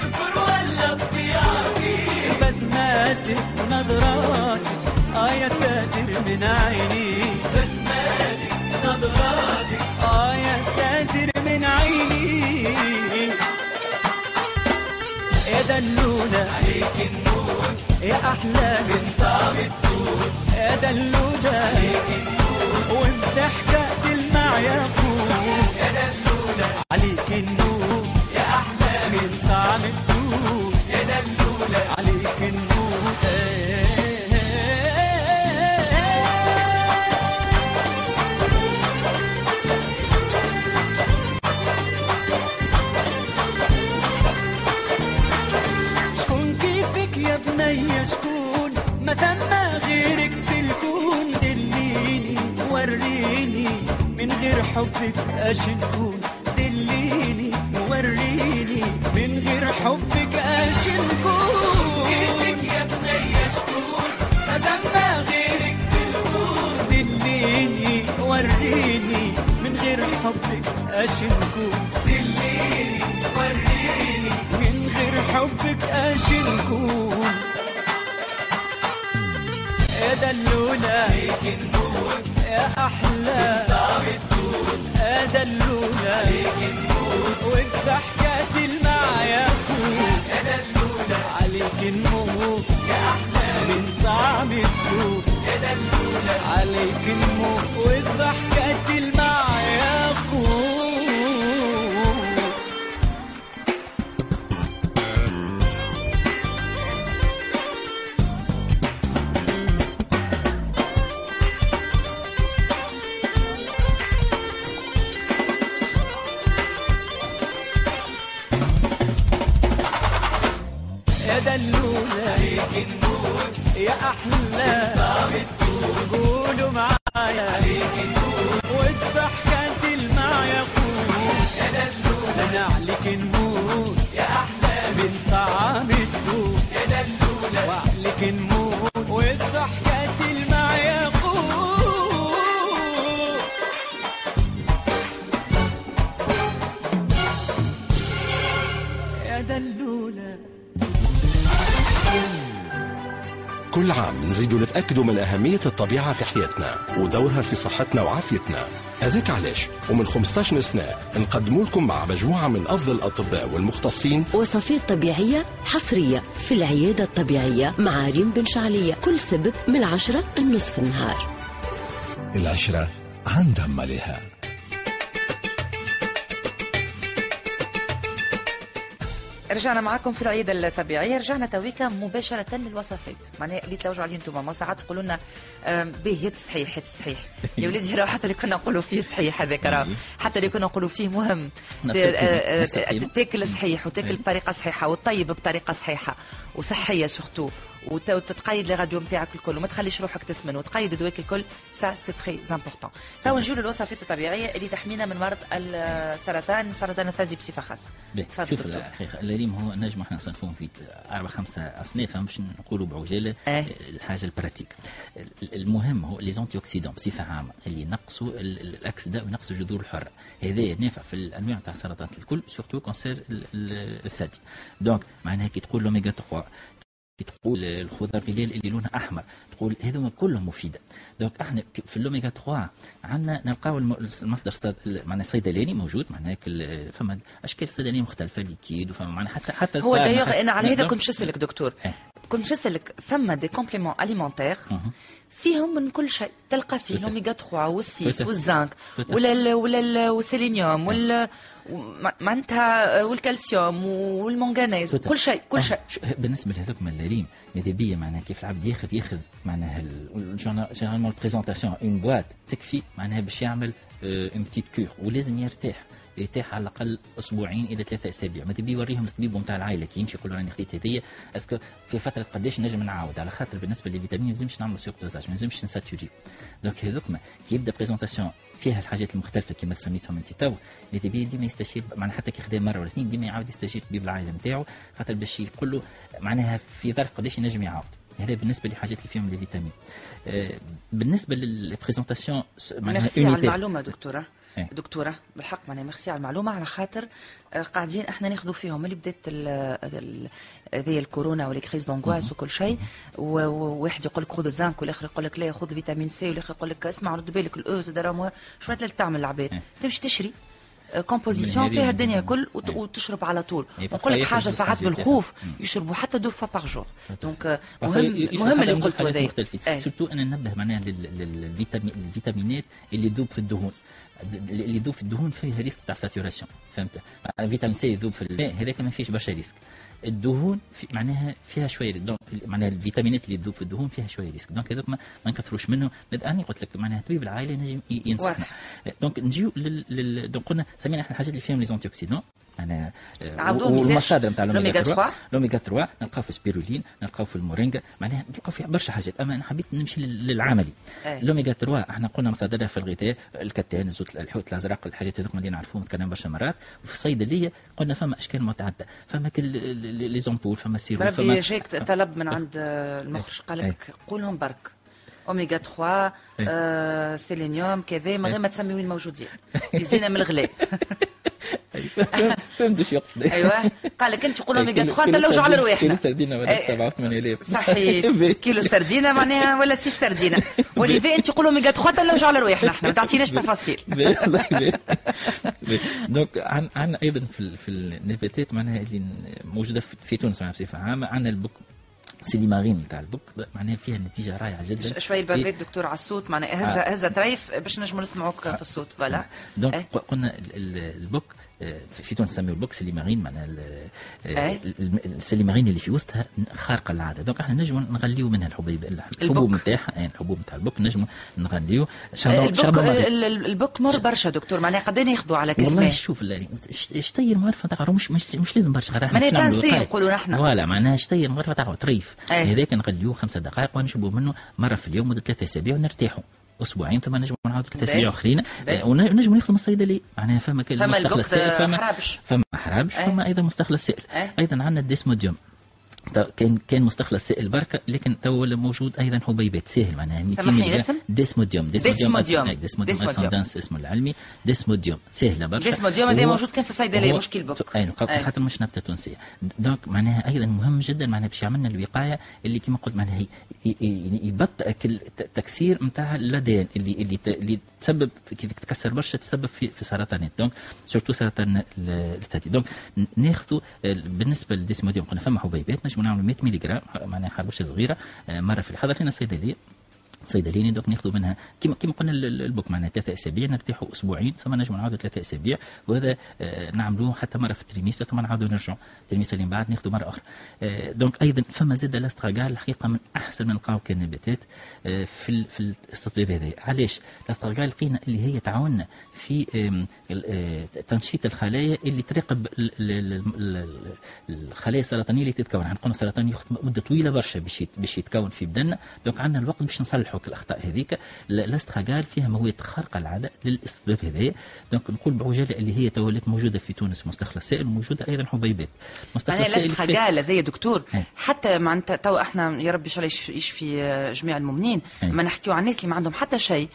سكر ولا فيك بسماتك نظراتك. آه يا ساتر من عيني. بسماتك نظراتك آه يا ساتر من عيني. يا دلولة عليك النور يا أحلى طعم الدود يا دلولة عليك النور وانت حكاية المعيقون يا دلولة عليك النور يا أحلى طعم الدود يا دلولة عليك النور. شكون ما ثم غيرك في الكون دليني وريني من غير حبك أش نكون؟ دليني وريني من غير حبك أش نكون؟ كيفك يا بنية شكون ما ثم غيرك في الكون. دليني وريني من غير حبك أش نكون؟ دليني وريني من غير حبك أش نكون؟ يا دلولة ليك النور يا أحلى. طعم الدود يا دلولة ليك النور والضحكات المعيقون يا دلولة عليك النور يا أحلى من طعم الدود يا دلولة عليك النور والضحكات المعيقون يا نتأكدوا من أهمية الطبيعة في حياتنا ودورها في صحتنا وعافيتنا. هذاك علاش ومن 15 سنة نقدموا لكم مع مجموعة من أفضل الأطباء والمختصين. وصفات طبيعية حصرية في العيادة الطبيعية مع ريم بن شعلية. كل سبت من عشرة النصف النهار. العشرة عندها مالها رجعنا معكم في العيادة الطبيعية رجعنا تويكا مباشرة للوصفات. معناها اللي تلوجوا عليه أنتم ما ساعات تقولوا لنا به صحيح صحيح. يا وليدي راه حتى اللي كنا نقولوا فيه صحيح هذاك راه. حتى اللي كنا نقولوا فيه مهم. آه، آه، القيمة. تاكل صحيح وتاكل بطريقة صحيحة وتطيب بطريقة صحيحة وصحية surtout. وتتقيد les radios نتاعك الكل وما تخليش روحك تسمن وتقيد دواك الكل. ça c'est très important تو نجيو للوصفات الطبيعية اللي تحمينا من مرض السرطان سرطان الثدي باهي، تفضل شوف. الحقيقة الريم هو نجم إحنا نصنفوهم في أربع خمسه أصناف باش نقولوا بعجالة إيه. الحاجة ال pratique. ال- المهم هو les antioxydants بصفة عامة اللي ينقصوا ال- ال- الأكسدة وينقصوا الجذور الحرة. هذا نافع في الأنواع تاع السرطانات الكل surtout cancer ال- ال- الثدي. donc معناها كي تقول l'oméga 3 كي تقول الخضر غلال اللي لونها أحمر. تقول هذوما كلهم مفيده donc إحنا في ال l'oméga 3 عندنا نلقاو الم- المصدر معناها صيدلاني موجود معناها فما أشكال صيدلانية مختلفة ليكيد وفما معناها حتى حتى هو دايوغ أنا على هذا دونك- كنت باش نسالك دكتور. إيه. كنت باش نسالك فما دي كومبليمون اليمونتير مهم. فيهم من كل شيء. تلقى فيه الأوميغا 3 والسيس والزنك ولا ال ولا ال والسيلينيوم وال وم- معناتها والكالسيوم والمنغنيز كل شيء كل آه، شيء. بالنسبة لهذوك من الريم ماذا بيا معناها كيف العبد ياخذ ياخذ معناها جينيرالمون البريزونتاسيون اون بوات تكفي معناها باش يعمل une petite cure ولازم يرتاح. يرتاح على الأقل أسبوعين إلى ثلاثة أسابيع. ماذا بيا يوريهم الطبيب نتاع العائلة كي يمشي يقول راني خديت هذيا. est-ce que في فترة قداش نجم نعاود؟ على خاطر بالنسبة للفيتامين ما لازمش نعملوا surdosage ما لازمش نساتوري donc هذوك كي يبدأ présentation فيها الحاجات المختلفة كما سميتهم أنت تو ماذا بيا ديما يستشير معناها حتى كي خذاهم مرة ولا اثنين ديما يعاود يستشير طبيب العائلة نتاعو. خاطر باش يقول له معناها في ظرف قداش ينجم يعاود. هذا بالنسبة للحاجات اللي فيهم الفيتامين. آه، بالنسبة لل présentation معناها ميرسي على. المعلومة دكتورة. دكتورة بالحق معناها ميرسي على المعلومة على خاطر آه، قاعدين إحنا ناخذوا فيهم اللي بدات هذه الكورونا وال crise d'angoisse وكل شيء وواحد يقول لك خذ الزنك والآخر يقول لك لا خذ فيتامين سي والآخر يقول لك اسمع رد بالك الاو زاد راه مهم. شو اللي تعمل العباد إيه. تمشي تشري composition هذه فيها الدنيا كل إيه. وتشرب على طول إيه، ونقول لك حاجة ساعات بالخوف. يشربوا حتى deux fois par jour donc آه، مهم مهم اللي قلته حاجات هذا مختلفين إيه. surtout أنا ننبه معناها لل- لل- للفيتامين الفيتامينات اللي تذوب في الدهون اللي يذوب في الدهون فيه risque تاع saturation فهمت؟ فيتامين سي يذوب في الماء هذاك ما فيش برشا risque. الدهون في معناها فيها شوية donc معناها الفيتامينات اللي تذوب في الدهون فيها شوية risque. donc هذوك ما, ما نكثروش منه. بد- أنا قلت لك معناها طبيب العائلة نجم ينصحنا. donc نجيو لل... donc قلنا سمينا إحنا الحاجات اللي فيهم les antioxydants معناها آه، والمصادر. نتاع الأوميغا 3 3. الأوميغا 3 نلقاو في السبيرولين نلقاو في المورينجا. معناها نلقاو في برشا حاجات. أما أنا حبيت نمشي لل- للعملي. الأوميغا 3 إحنا قلنا مصادرها في الغذاء الكتان الزيت الحوت الأزرق الحاجات هذوك اللي نعرفوهم تكلمنا برشا مرات. وفي الصيدليه قلنا فما أشكال متعددة. فما كل les ampoules فما sirop فما جاك طلب من عند المخرج قال. لك قولهم برك. أوميغا 3 آه، سيلينيوم كذا من غير ما تسمي وين موجودين يزينا من الغلاء. فهمت شو يقصد أيوه. قال لك انت قول اوميغا كيلو- 3 كيلو نلوجوا على رواحنا. كيلو سردينه ولا ب إيه. 7 8000 صحيح. كيلو سردينه معناها ولا سي سردينة. ولذا انت قول اوميغا 3 نلوجوا على رواحنا. إحنا ما تعطيناش تفاصيل. دونك عن عن أيضا في ال- في النباتات معناها اللي موجودة في تونس بصفة عامة. عندنا البوك سيدي مارين نتاع البوك معناها فيها نتيجة رائعة جدا. شوي البربريك دكتور على الصوت معناها هزة هزة طريف باش نجموا نسمعوك في الصوت فوالا. دونك إيه. قلنا ال- ال- البوك آه، في تونس نسميه البوك سليمارين معناها ال- آه، إيه. ال- ال- السليمارين اللي في وسطها خارقة للعاده دونك إحنا نجموا نغليو منها الحبيب الحبوب. نتاعها يعني الحبوب نتاع البوك نجموا نغليو البوك البوك مر برشا دكتور معناها قد ياخذوا على والله كسمه شوف لا شتير معرفه تاع مش مش مش لازم برشا خاطر معناها نعملوا بانسي. نقولوا نحن. فوالا معناها شتير معرفه تاع طريف أي. هذاك نغليوه خمسة دقائق ونشربوا منه مرة في اليوم مدة ثلاثة أسابيع ونرتاحوا أسبوعين ثم نجموا نعاودوا ثلاث اسابيع. آخرين. آه، ونجموا ناخذوا من الصيدليه معناها فما كل فما مستخلص البوك سائل فما حرابش. فما حرابش أي. فما أيضا مستخلص سائل أي. أيضا عندنا ال desmodium كان كان مستخلص سائل بركة لكن تو ولا موجود أيضا حبيبات ساهل معناها 200 سامحني، ملي الاسم؟ desmodium desmodium. desmodium desmodium. اسمه العلمي desmodium سهلة برشا desmodium هذا موجود كان في الصيدليه مش كي البوك أي. خاطر مش نبتة تونسية donc معناها أيضا مهم جدا معناها باش يعملنا الوقاية اللي كما قلت معناها هي- ي- ي- يبطئ كل ت- تكسير نتاع اللدين اللي اللي اللي تسبب كي تكسر برشا تسبب في في سرطانات دونك سورتو سرطان ال- الثدي دونك ناخذوا ال- بالنسبة للديسموديوم قلنا فما حبيبات نجموا نعملوا 100 ملي جرام معناها حربشه صغيرة آه، مرة في الحضر. هنا صيدليه صيدليين دوك ناخذوا منها. كما كما قلنا ال- ال- البوك معناها ثلاثة أسابيع نرتاحوا أسبوعين ثم نجموا نعاودوا ثلاثة أسابيع وهذا آه، نعملوه حتى مرة في التريميستر ثم نعاودوا نرجعوا التريميستر اللي من بعد ناخذوا مرة أخرى. آه، donc أيضا فما زاد ال astragale الحقيقة من أحسن من نلقاو كنباتات آه، في في الاستطباب هذا. علاش؟ ال astragale لقينا اللي هي تعاوننا في تنشيط الخلايا اللي تراقب ال- ال- ال- ال- الخلايا السرطانية اللي تتكون. عن قلنا السرطان ياخذ مدة طويلة برشا باش يتكون في بدننا. donc عندنا الوقت باش نصلحوا الأخطاء هذيك ل- ال astragale فيها مواد خارقة العادة للاستطباب هذايا donc نقول بعجالة اللي هي تولت موجودة في تونس مستخلص سائل وموجودة أيضا حبيبات مستخلص معناها سائل ال astragale هذا يا دكتور أي. حتى معناتها تو إحنا يا ربي إن شاء الله يشفي- آه، جميع المؤمنين أي. ما نحكيو عن الناس اللي ما عندهم حتى شيء.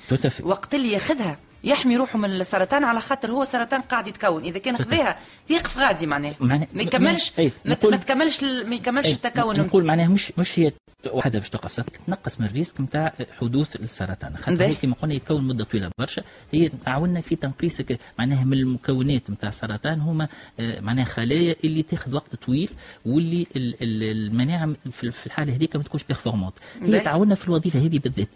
وقت اللي ياخذها يحمي روحه من السرطان على خاطر هو سرطان قاعد يتكون إذا كان. خذاها يقف غادي معناها- ما يكملش أي. ما تكملش ما يكملش التكون نقول معناها مش مش هي وحدها باش توقف تنقص من ال risque نتاع حدوث السرطان. خاطر كما قلنا يتكون مدة طويلة برشا. هي تعاوننا في تنقيص ك- معناها من المكونات نتاع السرطان هما آه، معناها خلايا اللي تاخذ وقت طويل واللي ال- ال- المناعه في الحالة هذيك ما تكونش بيرفورمونت هي. تعاوننا في الوظيفة هذه بالذات.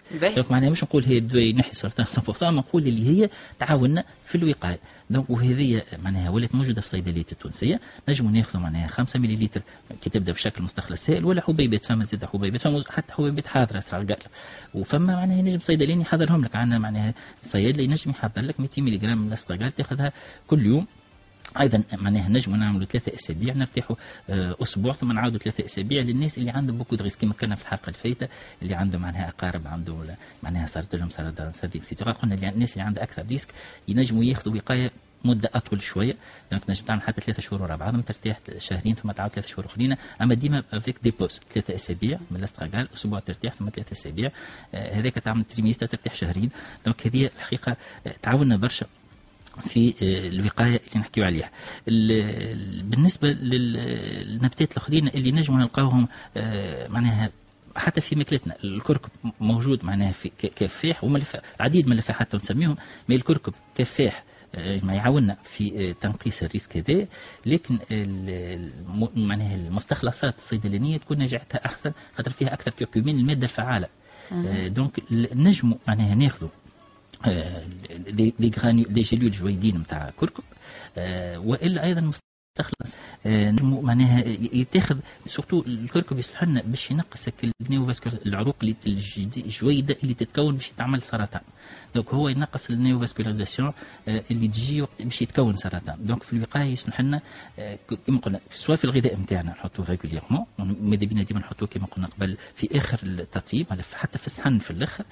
معناها مش نقول هي دواء ينحي السرطان 100% ما نقول اللي هي تعاوننا في الوقاية. وهذه معناها ولات موجودة في الصيدليات التونسية. نجموا ناخذوا معناها 5 ملل كي تبدأ بشكل مستخلص سائل ولا حبيبات فما زاد حبيبات فما حتى حبيبات حاضرة اسرع قال وفما معناها نجم صيدليين يحضرهم لك. عندنا معناها صيدلي ينجم يحضر لك 200 ملغ من ال astragale تاخذها كل يوم. أيضا معناها نجموا نعملوا ثلاثة أسابيع نرتاحوا آه، أسبوع ثم نعاودوا ثلاثة أسابيع للناس اللي عندهم beaucoup de risques كما كنا في الحلقة الفايتة اللي عندهم معناها أقارب عنده معناها صارت لهم سرطان ثدي et cetera قلنا الناس اللي عندها أكثر risque ينجموا ياخذوا وقاية مدة أطول شوية. donc نجم تعمل حتى ثلاثة شهور ورا بعضهم ترتاح شهرين ثم تعاود ثلاثة شهور أخرين. أما ديما avec des pauses ثلاثة أسابيع من ال astragale أسبوع ترتاح ثم ثلاثة أسابيع. آه، هذاك تعمل تريميستر ترتاح شهرين. دونك هذه الحقيقة آه، تعاوننا برشا. في آه، الوقاية اللي نحكيو عليها. ال- ال- بالنسبة لل- للنباتات الأخرين اللي نجموا نلقاوهم آه، معناها حتى في ماكلتنا الكركب موجود معناها في كفاح وملف عديد من اللفاحات نسميهم ما الكركب كفاح آه، ما يعاوننا في تنقيص الريسك هذا لكن معناها المستخلصات الصيدلانية تكون نجاعتها أكثر خاطر فيها أكثر كركمين المادة الفعالة. donc نجموا معناها ناخذوا les les granulés les gélules جويدين نتاع كركم آه، وإلا أيضا مستخلص. آه، نجمو معناها يتاخذ surtout الكركم يصلح لنا باش ينقص ال néovascul العروق اللي الجديدة اللي تتكون باش تعمل سرطان. donc هو ينقص ال néovascularisation آه، اللي تجي باش يتكون سرطان. donc في الوقايه يسمح لنا آه، كما قلنا سواء في الغذاء نتاعنا نحطوه régulièrement ماذا بينا ديما نحطوه كما قلنا قبل في آخر التطيب حتى في الصحن في الأخر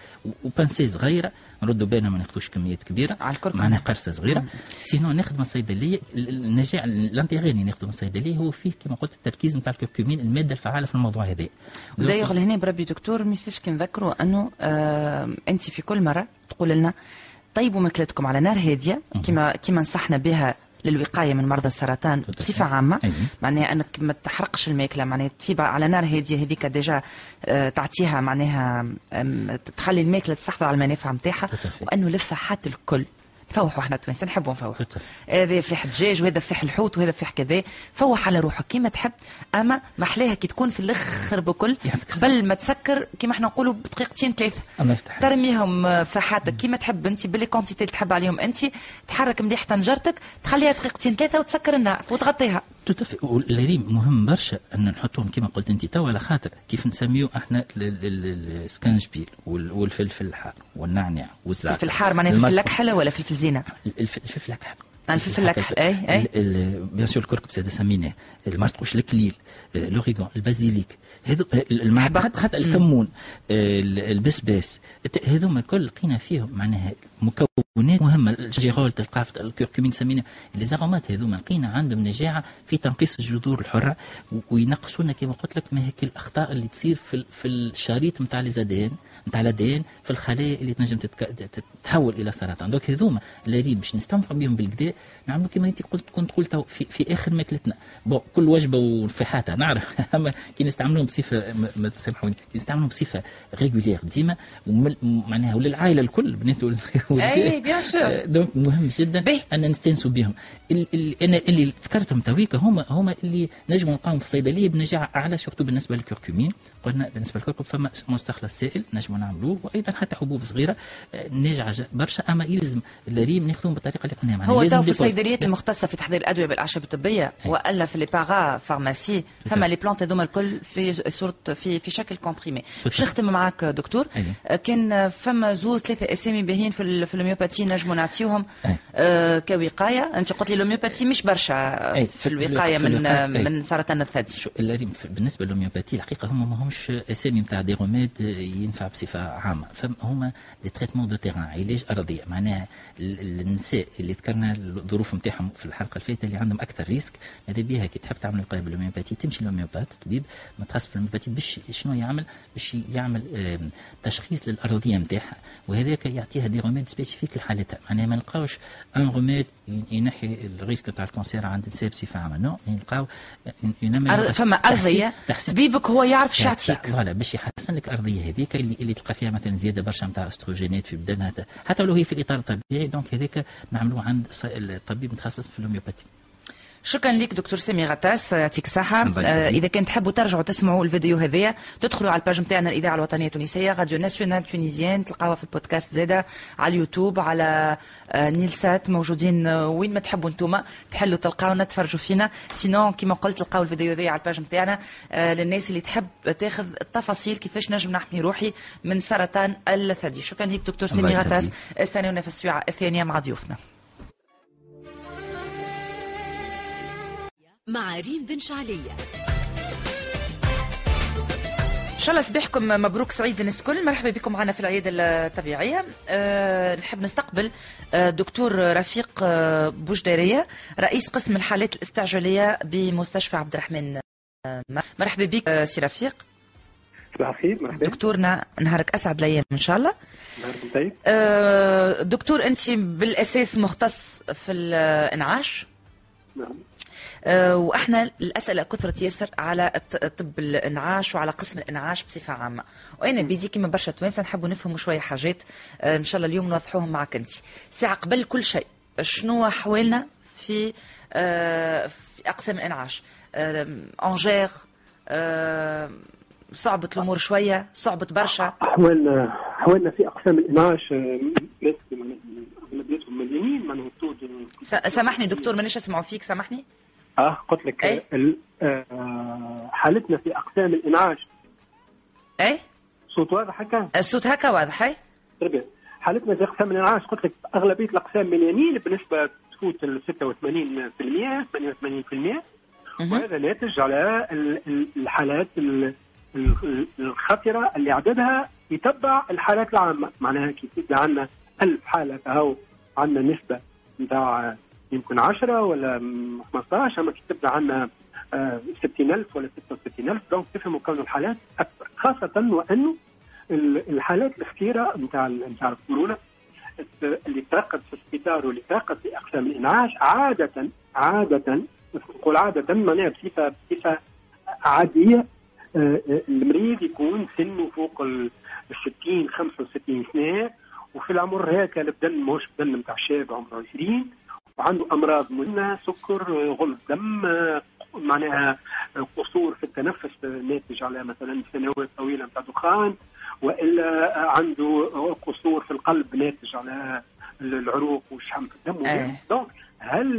و pincée صغيرة نردوا بالنا ما ناخذوش كميات كبيرة على الكركم. معناها قرصة صغيرة. sinon ناخذ من الصيدليه ال- ال- النجاح الانتيغي اللي ناخذه من الصيدليه هو فيه كما قلت التركيز نتاع الكركمين المادة الفعالة في الموضوع هذا. دايوغ لهنا بربي دكتور ما كي نذكروا أنه آه أنت في كل مرة تقول لنا طيبوا ماكلتكم على نار هادية كما كما نصحنا بها للوقاية من مرضى السرطان بصفة. عامة أي. معناها أنك ما تحرقش الماكلة معناها تسيبها على نار هادية هذيك ديجا آه تعطيها معناها تخلي الماكلة تستحفظ على المنافع نتاعها. وأنه لفاحات الكل نفوحوا إحنا توانسه نحبوا نفوحوا هذا فيح دجاج وهذا فيح الحوت وهذا فيح كذا. فوح على روحك كيما تحب. أما محلاها كي تكون في الأخر بكل. قبل ما تسكر كيما إحنا نقولوا بدقيقتين ثلاثة. ترميهم في حياتك كيما تحب. أنت باللي quantité اللي تحب عليهم. أنت تحرك مليح طنجرتك تخليها دقيقتين ثلاثة وتسكر النار وتغطيها. tout à fait واللي مهم برشا أن نحطهم كما قلت أنت تو على خاطر كيف نسميو إحنا ال- ال- ال- السكانجبيل وال- والفلفل الحار والنعناع والزعتر. فلفل حار معناها فلفل لكحله ولا فلفل زينة؟ الف- الفلفل الكحل آه، الفلفل الأكحل، أي، أي. bien sûr الكركم زاد سميناه المرتقوش الكليل l'origan ال basilic هذو المعبد حتى, الكمون ال- البسباس. هذوما الكل لقينا فيهم معناها مكونات هناك مهمه الجيرول تلقاه في الكركمين سمينا لي زاغومات هذوما لقينا عندهم نجاعه في تنقيص الجذور الحرة وينقصونا كما قلت لك ما هيك الأخطاء اللي تصير في في الشريط نتاع لي زادين نتاع الادين في الخلايا اللي تنجم تتك... تتحول إلى سرطان. دوك هذوما اللي باش نستنفعوا بهم بالكدا نعملوا كما أنت قلت كنت قلت في, في آخر ماكلتنا. bon كل وجبة وفحاتها نعرف. أما كي نستعملوهم بصفة ما- تسامحوني. كي نستعملوهم بصفة régulière ديما ومل- معناها وللعائله الكل بنات إي bien sûr donc مهم جدا. أن نستانسوا بهم. أنا اللي ذكرتهم تويكا هما هما اللي نجموا نلقاهم في الصيدليه بنجاعة أعلى surtout بالنسبة للكركمين قلنا بالنسبة للكركم فما مستخلص سائل نجموا نعملوه وأيضا حتى حبوب صغيرة آه، ناجعه برشا أما يلزم الريم ناخذهم بالطريقة اللي قلناها معناها هو تو في. الصيدليات المختصة في تحضير الأدوية بالأعشاب الطبية وألا في les parapharmacies فما les plantes هذوما الكل في صورة في في شكل comprimés باش نختم معاك دكتور. آه، كان فما زوز ثلاثة أسامي باهين في في ال homéopathie نجموا نعطيوهم. آه، كوقاية أنت قلت لي ال homéopathie مش برشا في الوقاية من. من سرطان الثدي الريم بالنسبة لل homéopathie الحقيقة هما ما همش اسامي نتاع des remèdes ينفع بصفه عامه فما des traitements de terrain علاج ارضيه معناها ال- ال- النساء اللي ذكرنا الظروف نتاعهم في الحلقة الفاتته اللي عندهم أكثر risque ماذا بها كي تحب تعمل وقايه بال homéopathie تمشي لل homéopathe طبيب متخصص في ال homéopathie باش شنو يعمل؟ باش يعمل تشخيص للارضيه نتاعها وهذاك يعطيها des remèdes spécifiques لحالتها. معناها ما نلقاوش un remède ينحي ال risque نتاع ال cancer عند النساء بصفه عامه non نلقاو فما أرضية طبيبك هو يعرف شو يعطيك voilà باش يحسن لك الارضيه هذيك اللي, اللي تلقى فيها مثلا زيادة برشا نتاع أستروجينات في بدنها حتى- حتى لو هي في الإطار الطبيعي donc هذاك نعملوه عند الطبيب متخصص في ال homéopathie شكرا لك دكتور سامي غطاس. يعطيك الصحة. آه إذا كان تحبوا ترجعوا تسمعوا الفيديو هذايا تدخلوا على ال page نتاعنا الإذاعة الوطنية التونسية Radio Nationale Tunisienne تلقاوها في البودكاست زادة على اليوتيوب على آه نيلسات موجودين آه وين ما تحبوا أنتم تحلوا تلقاونا تفرجوا فينا. سينون كما قلت تلقاو الفيديو هذايا على الباج نتاعنا آه للناس اللي تحب تاخذ التفاصيل كيفاش نجم نحمي روحي من سرطان الثدي. شكرا لك دكتور سامي غطاس. استنونا في السويعة الثانية مع ضيوفنا. مع ريم بن شعلية. إن شاء الله صباحكم مبروك سعيد الناس الكل مرحبا بكم معنا في العيادة الطبيعية. أه نحب نستقبل أه دكتور رفيق أه بوجدارية رئيس قسم الحالات الاستعجالية بمستشفى عبد الرحمن أه مرحبا بك سي رفيق. صباح الخير مرحبا. دكتورنا نهارك أسعد الأيام إن شاء الله. نهاركم طيب. أه دكتور أنت بالأساس مختص في الإنعاش. نعم. آه، وإحنا الاسئله كثرت ياسر على طب الإنعاش وعلى قسم الإنعاش بصفة عامة. وأنا بيدي كما برشا توانسة نحبوا نفهموا شوية حاجات آه، إن شاء الله اليوم نوضحوهم معك أنت. ساعة قبل كل شيء شنو أحوالنا في آه، في أقسام الإنعاش؟ آه، انجير آه، صعبة الأمور شوية صعبة برشا. أحوالنا أحوالنا في أقسام الإنعاش آه، ناس أغلبيتهم مليانين سامحني دكتور مانيش اسمعوا فيك سامحني؟ آه قلت لك أي. آه، ال- حالتنا في أقسام الإنعاش. اي صوت واضح هكا؟ الصوت هكا واضح اي حالتنا في أقسام الإنعاش قلت لك أغلبية الأقسام مليانين بنسبة تفوت ال 86% 88% وهذا ناتج على ال- ال- الحالات ال- ال- الخطرة اللي عددها يتبع الحالات العامة. معناها كي عندنا 1000 حالة فهو عندنا نسبة نتاع يمكن 10 ولا م- 15 أما كي تبدأ عندنا آه، 60000 ولا 66000 دونك تفهموا كون الحالات أكثر خاصة وانه ال- الحالات الكثيره نتاع نتاع الكورونا اللي ترقد في السبيطار واللي ترقد في أقسام الإنعاش عادة عادة نقول عادة معناها بصفه بصفة عادية آه، آه، المريض يكون سنه فوق ال 60 65 سنة وفي العمر هيك البدن ماهوش بدن نتاع شاب عمره 20 وعنده أمراض مهمه سكر آه، غلط دم آه، معناها آه، قصور في التنفس آه، ناتج على مثلا سنوات طويلة نتاع دخان وإلا آه، عنده آه، قصور في القلب ناتج على العروق والشحم في الدم. donc هال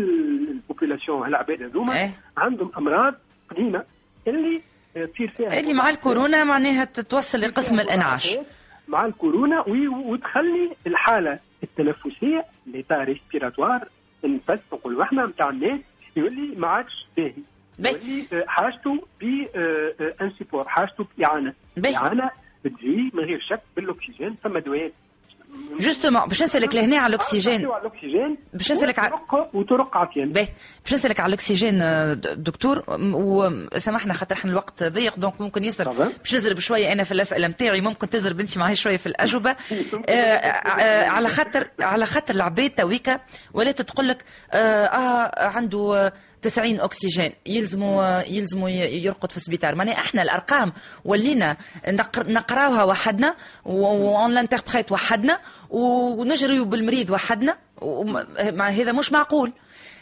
population هالعباد هذوما إيه. عندهم أمراض قديمة اللي آه، تصير فيها اللي مع الكورونا معناها تتوصل لقسم الإنعاش مع الكورونا وتخلي الحالة التنفسية l'état respiratoire النفس نقولوا إحنا نتاع الناس يولي ما عادش باهي باهي. يولي آه، حاجته ب un support حاجته بإعانة باهي. اعانه تجي من غير شك بالأكسجين ثم ادوات justement باش نسألك لهنا على الأكسجين. باش نسألك على عافيا باهي. باش نسألك على الأكسجين آه، دكتور وسامحنا خاطر إحنا الوقت ضيق donc ممكن طبعا. باش نزرب شوية أنا في الأسئلة نتاعي ممكن تزرب أنت معي شوية في الأجوبة. آه، آه، على خاطر على خاطر العباد تويكا ولات تقول لك آه عنده 90 أكسجين. يلزموا يلزموا يرقد في السبيطار. معناها أحنا الأرقام ولينا نقر- نقراوها وحدنا و on l'interprète وحدنا ونجريو بالمريض وحدنا. هذا مش معقول.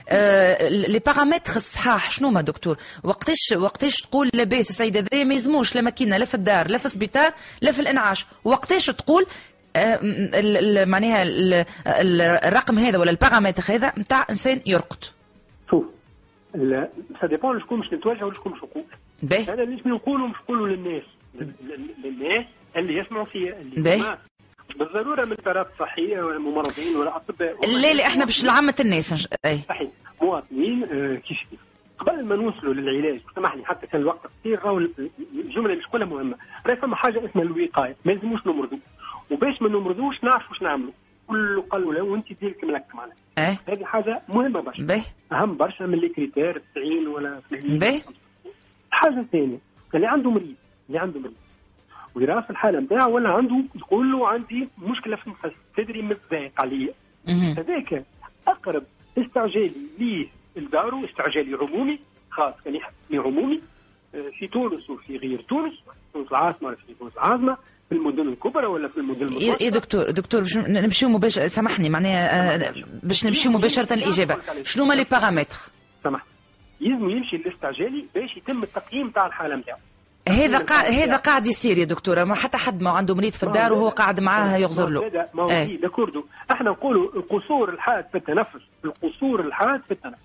آه، les paramètres الصحاح شنو ما دكتور؟ وقتاش وقتاش تقول لاباس السيد هذايا ما يلزموش لا ماكينة لا في الدار لا في السبيطار لا في الإنعاش. وقتاش تقول آه، معناها ال- ال- الرقم هذا ولا البارامتر هذا نتاع إنسان يرقد. ال- ça dépend شكون باش نتواجهوا وشكون باش نقول باهي أنا ليش نقولوا مش نقولوا للناس لل- لل- للناس اللي يسمعوا فيا اللي. هما بالضرورة من طرف صحيه ولا ممرضين ولا أطباء. لا لا إحنا باش لعامة الناس. اي صحيح. مواطنين آه، كيف قبل ما نوصلوا للعلاج سامحني حتى كان الوقت قصير راهو الجمله مش كلها مهمة. راهي فما حاجة اسمها الوقاية. ما لازموش نمرضوا. وباش ما نمرضوش نعرفوا واش نعملوا. كل قالوا له وانت ديرك ملك معنا اي هذه حاجة مهمة برشا. باهي أهم برشا من لي كريتير 90 ولا 80 باهي. الحاجة الثانية اللي عنده مريض اللي عنده مريض. ويرى في الحالة نتاعو ولا عنده يقول له عندي مشكلة في النفس تدري متضايق عليا. هذاك أقرب استعجالي ليه لدارو استعجالي عمومي خاص كان يحكي عمومي آه، في تونس وفي غير تونس تونس العاصمة في تونس العاصمة. في المدن الكبرى ولا في المدن يا المتوسطة؟ يا دكتور دكتور باش نمشيو مباشرة سامحني معناها آه، باش نمشيو مباشرة الإجابة. شنو هما les paramètres سامح يلزم يمشي للاستعجالي باش يتم التقييم تاع الحالة نتاعو هذا قاعد هذا قاعد يصير يا دكتورة. ما حتى حد ما عنده مريض في الدار وهو قاعد معاه يغزر له. ما هو إيه. فيه داكوردو إحنا نقولوا القصور الحاد في التنفس القصور الحاد في التنفس.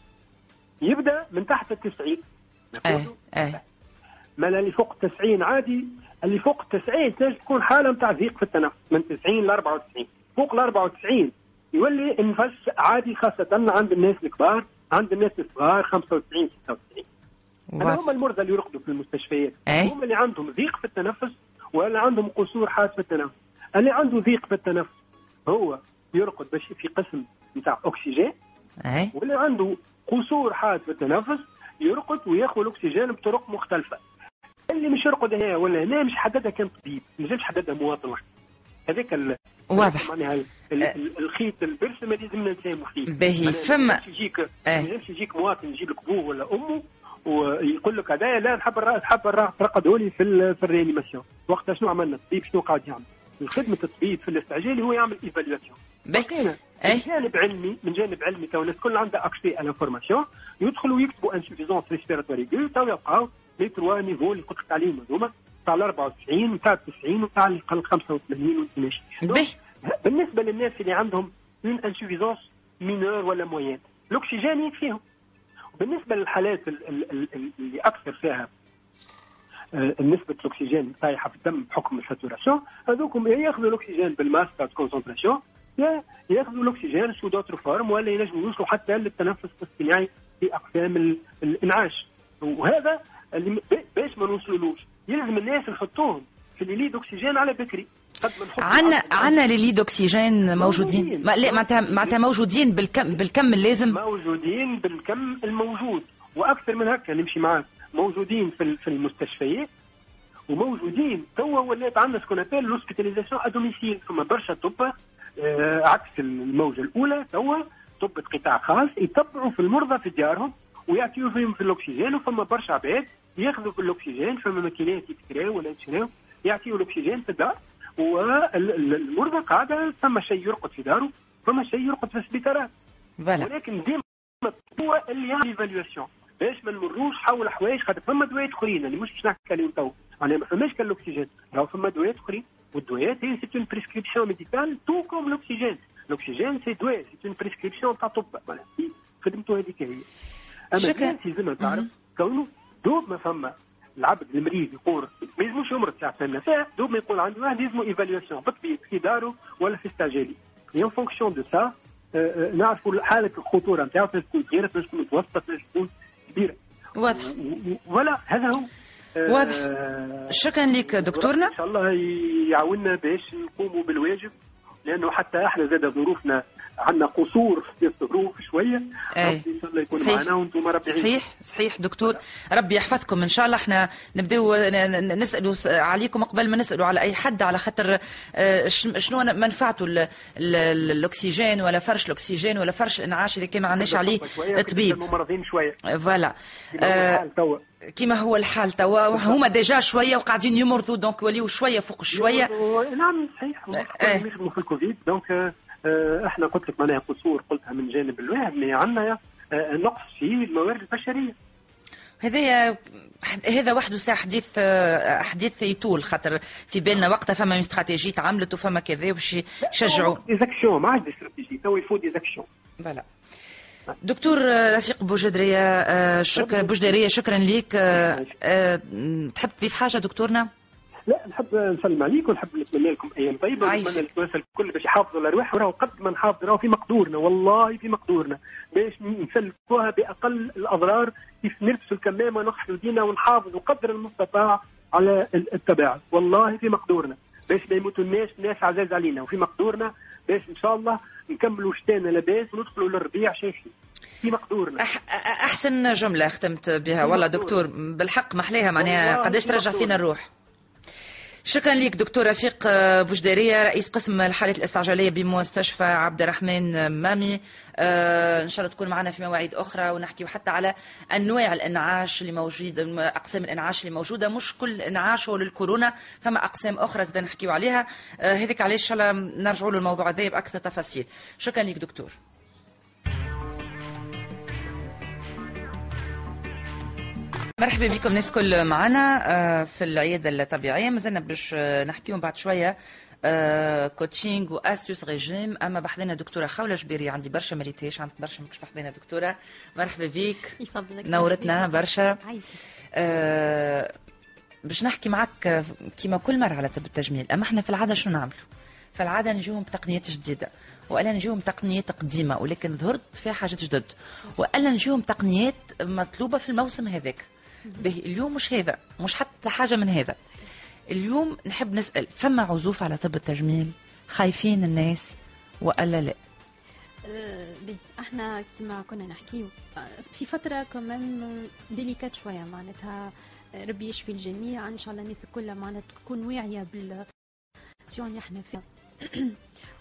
يبدأ من تحت التسعين. إيه؟ إيه. ما اللي فوق 90 عادي اللي فوق 90 تنجم تكون حالة نتاع ضيق في التنفس من 90 ل 94 فوق ال 94 يولي النفس عادي خاصة عند الناس الكبار عند الناس الصغار 95 96 هذا واضح. هم المرضى اللي يرقدوا في المستشفيات. أي. هم اللي عندهم ضيق في التنفس ولا عندهم قصور حاد في التنفس. اللي عنده ضيق في التنفس هو يرقد باش في قسم نتاع أكسجين. إيه. واللي عنده قصور حاد في التنفس يرقد وياخذ الأكسجين بطرق مختلفة. اللي مش يرقد هنا ولا هنا مش حددها كان طبيب ما ينجمش يحددها مواطن. واحد هذاك ال- واضح. معناها ال- ال- ال- الخيط البرسم اللي لازمنا نساهموا فيه. باهي، فما- ما يجيك إيه. ما يجيك مواطن يجيب لك ابوه ولا أمه ويقول لك هذايا لا نحب الراس نحب الراس ترقدوا لي في ال- في ال réanimation. وقتها شنو عملنا؟ الطبيب شنو قاعد يعمل؟ خدمه الطبيب في الاستعجالي هو يعمل évaluation باهي. من جانب علمي من جانب علمي تو الناس كل عندها accès على information يدخلوا ويكتبوا insuffisance respiratoire تو يلقاو لي trois niveaux اللي قلت لك عليهم هذوما تاع ال 94 وتاع 90 وتاع اللي قال 85 و 22 باهي. بالنسبة للناس اللي عندهم une insuffisance mineure ولا moyenne الاكسجين يكفيهم. بالنسبة للحالات ال- ال- ال- اللي أكثر فيها آه، نسبة الاكسجين طايحة في الدم بحكم ال saturation هذوكم يا ياخذوا الاكسجين بال masque à haute concentration يا ياخذوا الاكسجين sous d'autres formes ولا ينجموا يوصلوا حتى للتنفس الاصطناعي في أقسام ال- الإنعاش. وهذا اللي باش ما نوصلولوش يلزم الناس نحطوهم في ال lits d'oxygène على بكري. عنا عنا les lits d'oxygène موجودين. ما لا معناتها معناتها موجودين بالكم بالكم اللازم. موجودين بالكم الموجود. وأكثر من هكا نمشي معاك. موجودين في في المستشفيات. وموجودين توا ولات عندنا ce qu'on appelle l'hospitalisation à domicile ثم برشا طب آه، عكس الموجة الأولى توا طب قطاع خاص يتبعوا في المرضى في ديارهم ويعطيوا فيهم في الأكسجين وفما برشا عباد ياخذوا في الأكسجين فما ماكينات يكتراو ولا يشراو يعطيوا الأكسجين في الدار والمرضى قاعدة فما شيء يرقد في داره فما شيء يرقد في السبيطارات. ولكن ديما هو اللي يعمل évaluation باش ما نمروش حول حوايج خاطر فما دوايات أخرين اللي مش باش نحكي عليهم تو. معناها ما فماش كان الأكسجين. راهو فما دوايات أخرين والدوايات هي c'est une prescription médicale tout comme الاكسجين الاكسجين c'est دواء c'est une prescription تاع طب خدمته هذيك هي. أما شكراً. تعرف كونه دوب ما فما العبد المريض يقول ما يلزموش يمرض ساعه فيها دوب ما يقول عنده واحد يلزمه évaluation بالطبيب في داره ولا في استعجالي et en fonction de ça نعرفوا حالة الخطورة نتاعو تنجم تكون صغيره تنجم تكون متوسطة تنجم تكون كبيرة. واضح. ولا هذا هو. آه، واضح. شكرا لك دكتورنا. إن شاء الله يعاوننا باش نقوموا بالواجب لأنه حتى إحنا زاد ظروفنا عندنا قصور في الظروف شوية. أي. ربي إن شاء الله يكون صحيح. معنا وأنتم ربي يعينكم. صحيح. صحيح. دكتور ربي يحفظكم. إن شاء الله إحنا نبداو نسالوا عليكم قبل ما نسألوا على أي حد على خاطر آه، شنو منفعته ال- ال- ال- الأكسجين ولا فرش الأكسجين ولا فرش الانعاش إذا كان ما عندناش عليه طبيب مرضين شوية. voilà. كما هو آه، الحال توا. كيما هو الحال توا. هما déjà شوية وقاعدين يمرضوا donc وليو شوية فوق شوية. نعم صحيح. إيه. في الكوفيد donc آه، إحنا قلت لك معناها قصور قلتها من جانب الواحد mais عندنا آه، نقص في الموارد البشرية. هذايا هذا وحده ساعة حديث آه، حديث يطول خاطر في بالنا وقتها فما استراتيجية تعملت وفما كذا باش يشجعوا. des actions ما عادش استراتيجي تو il faut des actions voilà. دكتور آه، رفيق بوجدرية آه، شكرا. بوجدرية شكرا آه، آه، تحب تضيف حاجة دكتورنا؟ لا نحب نسلم عليك ونحب نتمنى لكم أيام طيبة. ونتمنى للناس الكل باش يحافظوا على الارواح وراهو قد ما نحافظ راهو في مقدورنا والله في مقدورنا. باش نسلكوها بأقل الأضرار كيف نلبسوا الكمامة ونغسلوا يدينا ونحافظوا قدر المستطاع على ال- التباعد والله في مقدورنا. باش ما يموتوا الناس ناس عزاز علينا. وفي مقدورنا باش إن شاء الله نكملوا شتانا لاباس وندخلوا للربيع شايفين في مقدورنا. أح أحسن جملة ختمت بها. والله دكتور بالحق محلاها معناها قداش ترجع. فينا الروح. شكرا لك دكتور رفيق بوجدارية رئيس قسم الحالات الاستعجالية بمستشفى عبد الرحمن مامي. آه، إن شاء الله تكون معنا في مواعيد أخرى ونحكي حتى على أنواع الإنعاش اللي موجود أقسام الإنعاش اللي موجودة. مش كل إنعاش هو للكورونا فما أقسام أخرى زاد نحكيو عليها. آه، هذيك علاش إن شاء الله نرجعوا للموضوع هذا بأكثر تفاصيل. شكرا لك دكتور. مرحبا بكم ناس كل معنا آه، في العيادة الطبيعية. مازلنا باش آه، نحكيهم بعد شوية coaching و astuces régime أما بحذنا دكتورة خولة جبيري عندي برشا ما ريتهاش عندك برشا مش بحذنا دكتورة. مرحبا بيك. يفضلك نورتنا برشا. آه، باش نحكي معك كيما كل مرة على طب التجميل. أما إحنا في العادة شنو نعملوا في العادة نجيهم بتقنيات جديدة وألا نجيهم تقنيات قديمة ولكن ظهرت فيها حاجات جدد وألا نجيهم تقنيات مطلوبة في الموسم هذاك. به. اليوم مش هذا مش حتى حاجة من هذا. اليوم نحب نسأل فما عزوف على طب التجميل؟ خايفين الناس وألا لا؟ بي. إحنا كما كنا نحكيو آه، في فترة كمان ديليكات شوية معناتها ربي يشفي الجميع. إن شاء الله الناس كلها معناتها تكون واعية بال اللي إحنا فيها.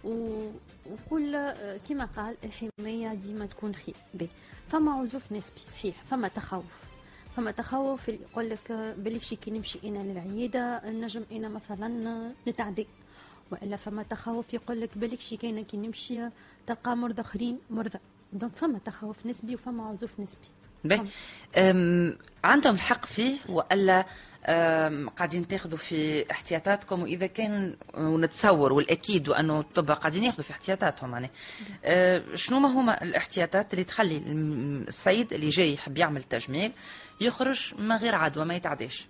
وكل آه، كما قال الحماية ديما تكون خير. فما عزوف نسبي صحيح فما تخوف فما تخوف اللي يقول لك آه، بالك شي كي نمشي إنا للعيادة نجم إنا مثلا نتعدي. وإلا فما تخوف يقول لك بالك شي كاينة كي نمشي تلقى مرضى آخرين مرضى. donc فما تخوف نسبي وفما عزوف نسبي. عندهم الحق فيه وإلا قاعدين تاخذوا في احتياطاتكم وإذا كان ونتصور والأكيد وانه الطب قاعدين ياخذوا في احتياطاتهم يعني شنو ما هما الاحتياطات اللي تخلي السيد اللي جاي يحب يعمل تجميل يخرج من غير عدوى ما يتعداش.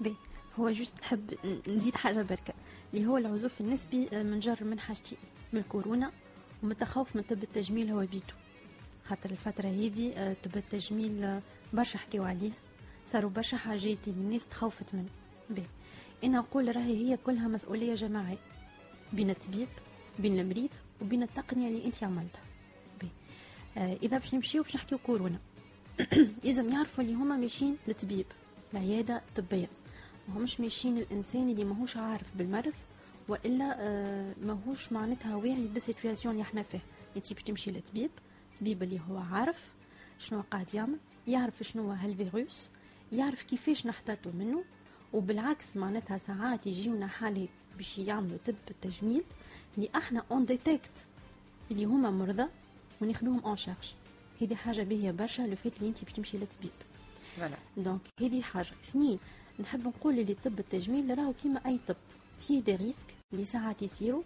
ben هو juste نحب نزيد حاجة بركة اللي هو العزوف النسبي آه، من جر من حاجتين من الكورونا ومن من طب التجميل هو بيدو. خاطر الفترة هذه آه، طب التجميل برشا حكيو عليه. صاروا برشا حاجات اللي الناس تخوفت منه ben أنا نقول راهي هي كلها مسؤولية جماعية. بين الطبيب بين المريض وبين التقنية اللي أنت عملتها. ben آه إذا باش نمشيو باش نحكيو كورونا. لازم يعرفوا اللي هما ماشيين للطبيب العيادة الطبية. ماهمش ماشيين الانسان اللي ماهوش عارف بالمرض وإلا آه ماهوش معناتها واعي بال situation اللي إحنا فيه أنت باش تمشي للطبيب الطبيب اللي هو عارف شنو قاعد يعمل يعرف شنو هالفيروس يعرف كيفاش نحتاطوا منه وبالعكس معناتها ساعات يجيونا حالات باش يعملوا طب التجميل اللي إحنا on détecte اللي هما مرضى وناخذوهم en charge هذه حاجة باهية برشا لو فات اللي انت باش تمشي للطبيب donc هذه حاجة. اثنين نحب نقول اللي طب التجميل راهو كيما أي طب. فيه des risques اللي ساعات يصيروا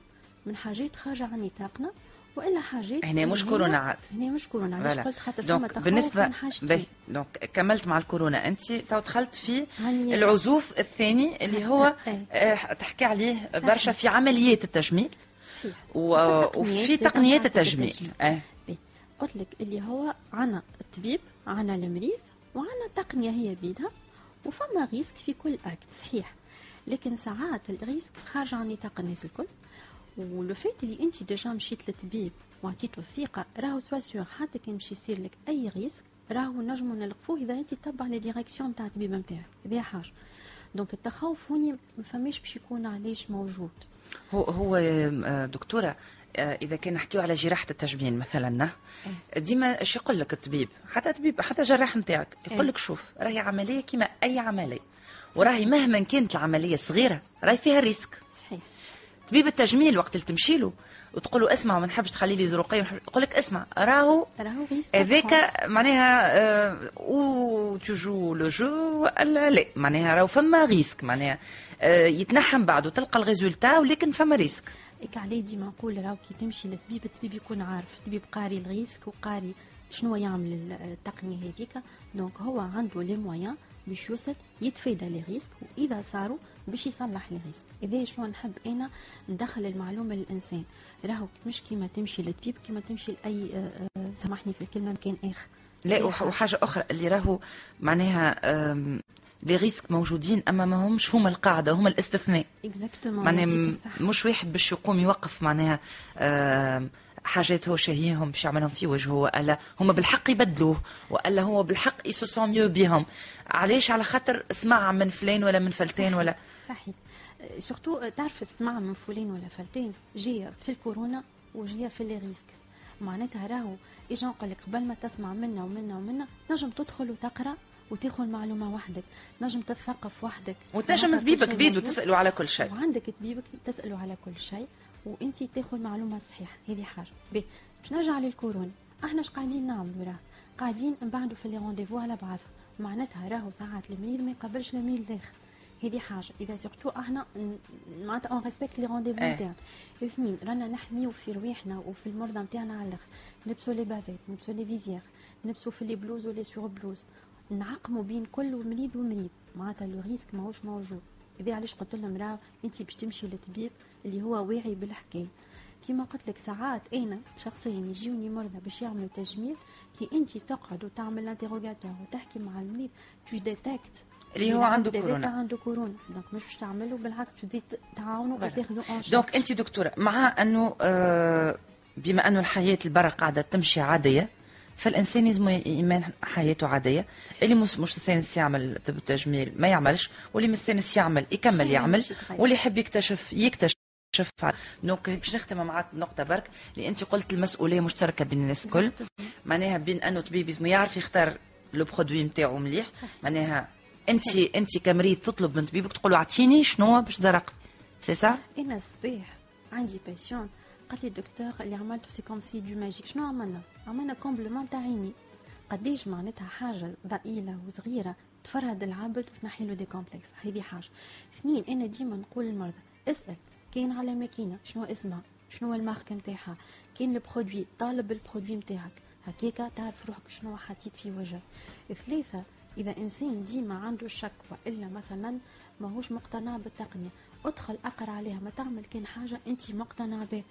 من حاجات خارجة عن نطاقنا وإلا حاجات هنا مش كورونا عاد. هنا مش كورونا علاش. قلت خاطر فما تخوف بالنسبة من حاجتين به donc كملت مع الكورونا أنت تو دخلت في العزوف الثاني اللي هو إيه. آه، تحكي عليه. برشا في عمليات التجميل صحيح و- وفي تقنيات التجميل. أه بي. قلت لك اللي هو عنا الطبيب عنا المريض وعنا تقنية هي بيدها وفما risque في كل acte صحيح لكن ساعات ال risque خارج عن نطاق الناس الكل ولو فات اللي أنت déjà مشيت للطبيب وعطيته الثقه راهو sois sûr حتى كان باش يصير لك أي risque راهو نجمو نلقفوه إذا أنت تتبع les directions نتاع الطبيب نتاعك هذه حاجة. donc التخوف هوني ما فماش باش يكون علاش موجود. هو هو آه، دكتورة آه، إذا كان نحكيو على جراحة التجميل مثلا ديما إيش يقول لك الطبيب؟ حتى طبيب حتى جراح نتاعك يقول لك شوف راهي عملية كما أي عملية. وراهي مهما كانت العملية صغيرة راهي فيها risque طبيب التجميل وقت اللي تمشي له. وتقول له اسمع ما نحبش تخلي لي زروقية يقول لك اسمع راهو راهو هذاك معناها آه، ou tu joues le jeu ولا لا. معناها راهو فما risque معناها آه، يتنحى بعد وتلقى ال résultat ولكن فما risque هيك عليه ديما نقول راهو كي تمشي للطبيب الطبيب يكون عارف الطبيب قاري ال risque وقاري شنو يعمل التقنية هذيك. donc هو عنده les moyens باش يوصل يتفادى les risques وإذا صاروا باش يصلح les risques إذا شو نحب أنا؟ ندخل المعلومة للإنسان. راهو مش كيما تمشي للطبيب كيما تمشي لأي آه، آه، سامحني في الكلمة مكان آخر. لا وح- وحاجة أخرى اللي راهو معناها les risques موجودين أما ما همش هما القاعدة هما الاستثناء. exactement معناها. مش واحد باش يقوم يوقف معناها حاجات هو شهيهم باش يعملهم في وجهه والا هما بالحق يبدلوه والا هو بالحق يسوسون ميو بيهم. علاش؟ على خاطر سمع من فلان ولا من فلتان ولا. صحيح سورتو تعرف استماع من فلان ولا فلتان جاية في الكورونا وجايه في لي ريسك. معناتها راهو اجا نقول لك؟ قبل ما تسمع منا ومنا ومنا نجم تدخل وتقرأ وتاخذ معلومة وحدك. نجم تتثقف وحدك. وتنجم طبيبك شيء بيدو موجود. تساله على كل شيء. وعندك طبيبك تسأله على كل شيء. وانت تاخذ معلومة صحيحة هذه حاجة. باهي باش نرجع للكورونا إحنا اش قاعدين نعملوا راه قاعدين نبعدوا في les rendez-vous على بعضها معناتها راهو ساعات المريض ما يقبلش المريض الآخر هذه حاجة. إذا surtout إحنا معناتها on respecte les rendez-vous إيه. نتاعنا اثنين رانا نحميو في رواحنا وفي المرضى نتاعنا على الأخر. نلبسوا les bavettes نلبسوا les visières نلبسوا في les blouses و les surblouses نعقموا بين كل مريض ومريض. معناتها le risque ماهوش موجود. اذا علاش قلت لهم راه انت باش تمشي للطبيب اللي هو واعي بالحكايه كيما قلت لك ساعات أنا شخصيا يجيوني مرضى باش يعملوا تجميل كي أنت تقعد وتعمل interrogatoire وتحكي مع المريض tu détectes اللي هو عنده كورونا. عنده كورونا donc مش باش تعمله بالعكس باش تزيد تعاونوا. وتاخذوا donc أنت دكتورة مع أنه آه، بما أنه الحياة البرا قاعدة تمشي عادية فالانسان لازم يمان حياته عادية اللي مش مستانس يعمل طب التجميل ما يعملش واللي مستانس يعمل يكمل يعمل. واللي يحب يكتشف يكتشف donc باش نختم معك نقطة برك اللي أنت قلت المسؤولية مشتركة بين الناس الكل. معناها بين أنه طبيب لازم يعرف يختار le produit نتاعو مليح. معناها أنت أنت كمريض تطلب من طبيبك تقول له اعطيني شنو باش تزرق. سي سا أنا الصباح عندي patiente قالت لي الدكتور اللي عملته c'est comme si de magique. شنو عملنا؟ عملنا comblement تاع عيني قديش معناتها حاجة ضئيلة وصغيرة تفرهد العبد وتنحي له des complexes هذه حاجة. اثنين أنا ديما نقول للمرضى اسأل. كاين على الماكينه شنو اسمها؟ شنو الماركه نتاعها؟ كاين ال produit طالب ال produit نتاعك. هكاكا تعرف روحك شنو حطيت في وجهك. ثلاثة إذا إنسان ديما عنده شك وإلا مثلا ماهوش مقتنع بالتقنية أدخل أقرأ عليها ما تعمل كان حاجة انت مقتنع بها.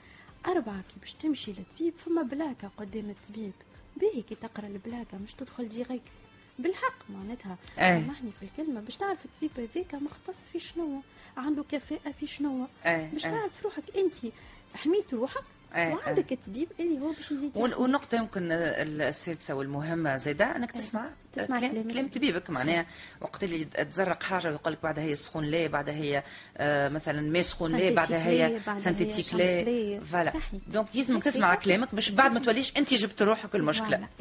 أربعة كي باش تمشي للطبيب فما بلاكة قدام الطبيب. باهي كي تقرأ البلاكة مش تدخل direct بالحق معناتها. سامحني في الكلمة باش تعرف الطبيب هذاك مختص في شنو عنده كفاءة في شنو أي. باش أي. تعرف روحك أنت حميت روحك أي. وعندك الطبيب اللي هو باش يزيد وال- يحميك. والنقطة يمكن السادسة والمهمة زيدا أنك أي. تسمع تسمع كلام, كلام. طبيبك معناها وقت اللي تزرق حاجة ويقول لك بعدها هي سخون لا بعدها هي آه، مثلا ما سخون لا بعدها هي synthétique لا لا. voilà. donc صحيح. تسمع كلامك باش بعد ما توليش أنت جبت روحك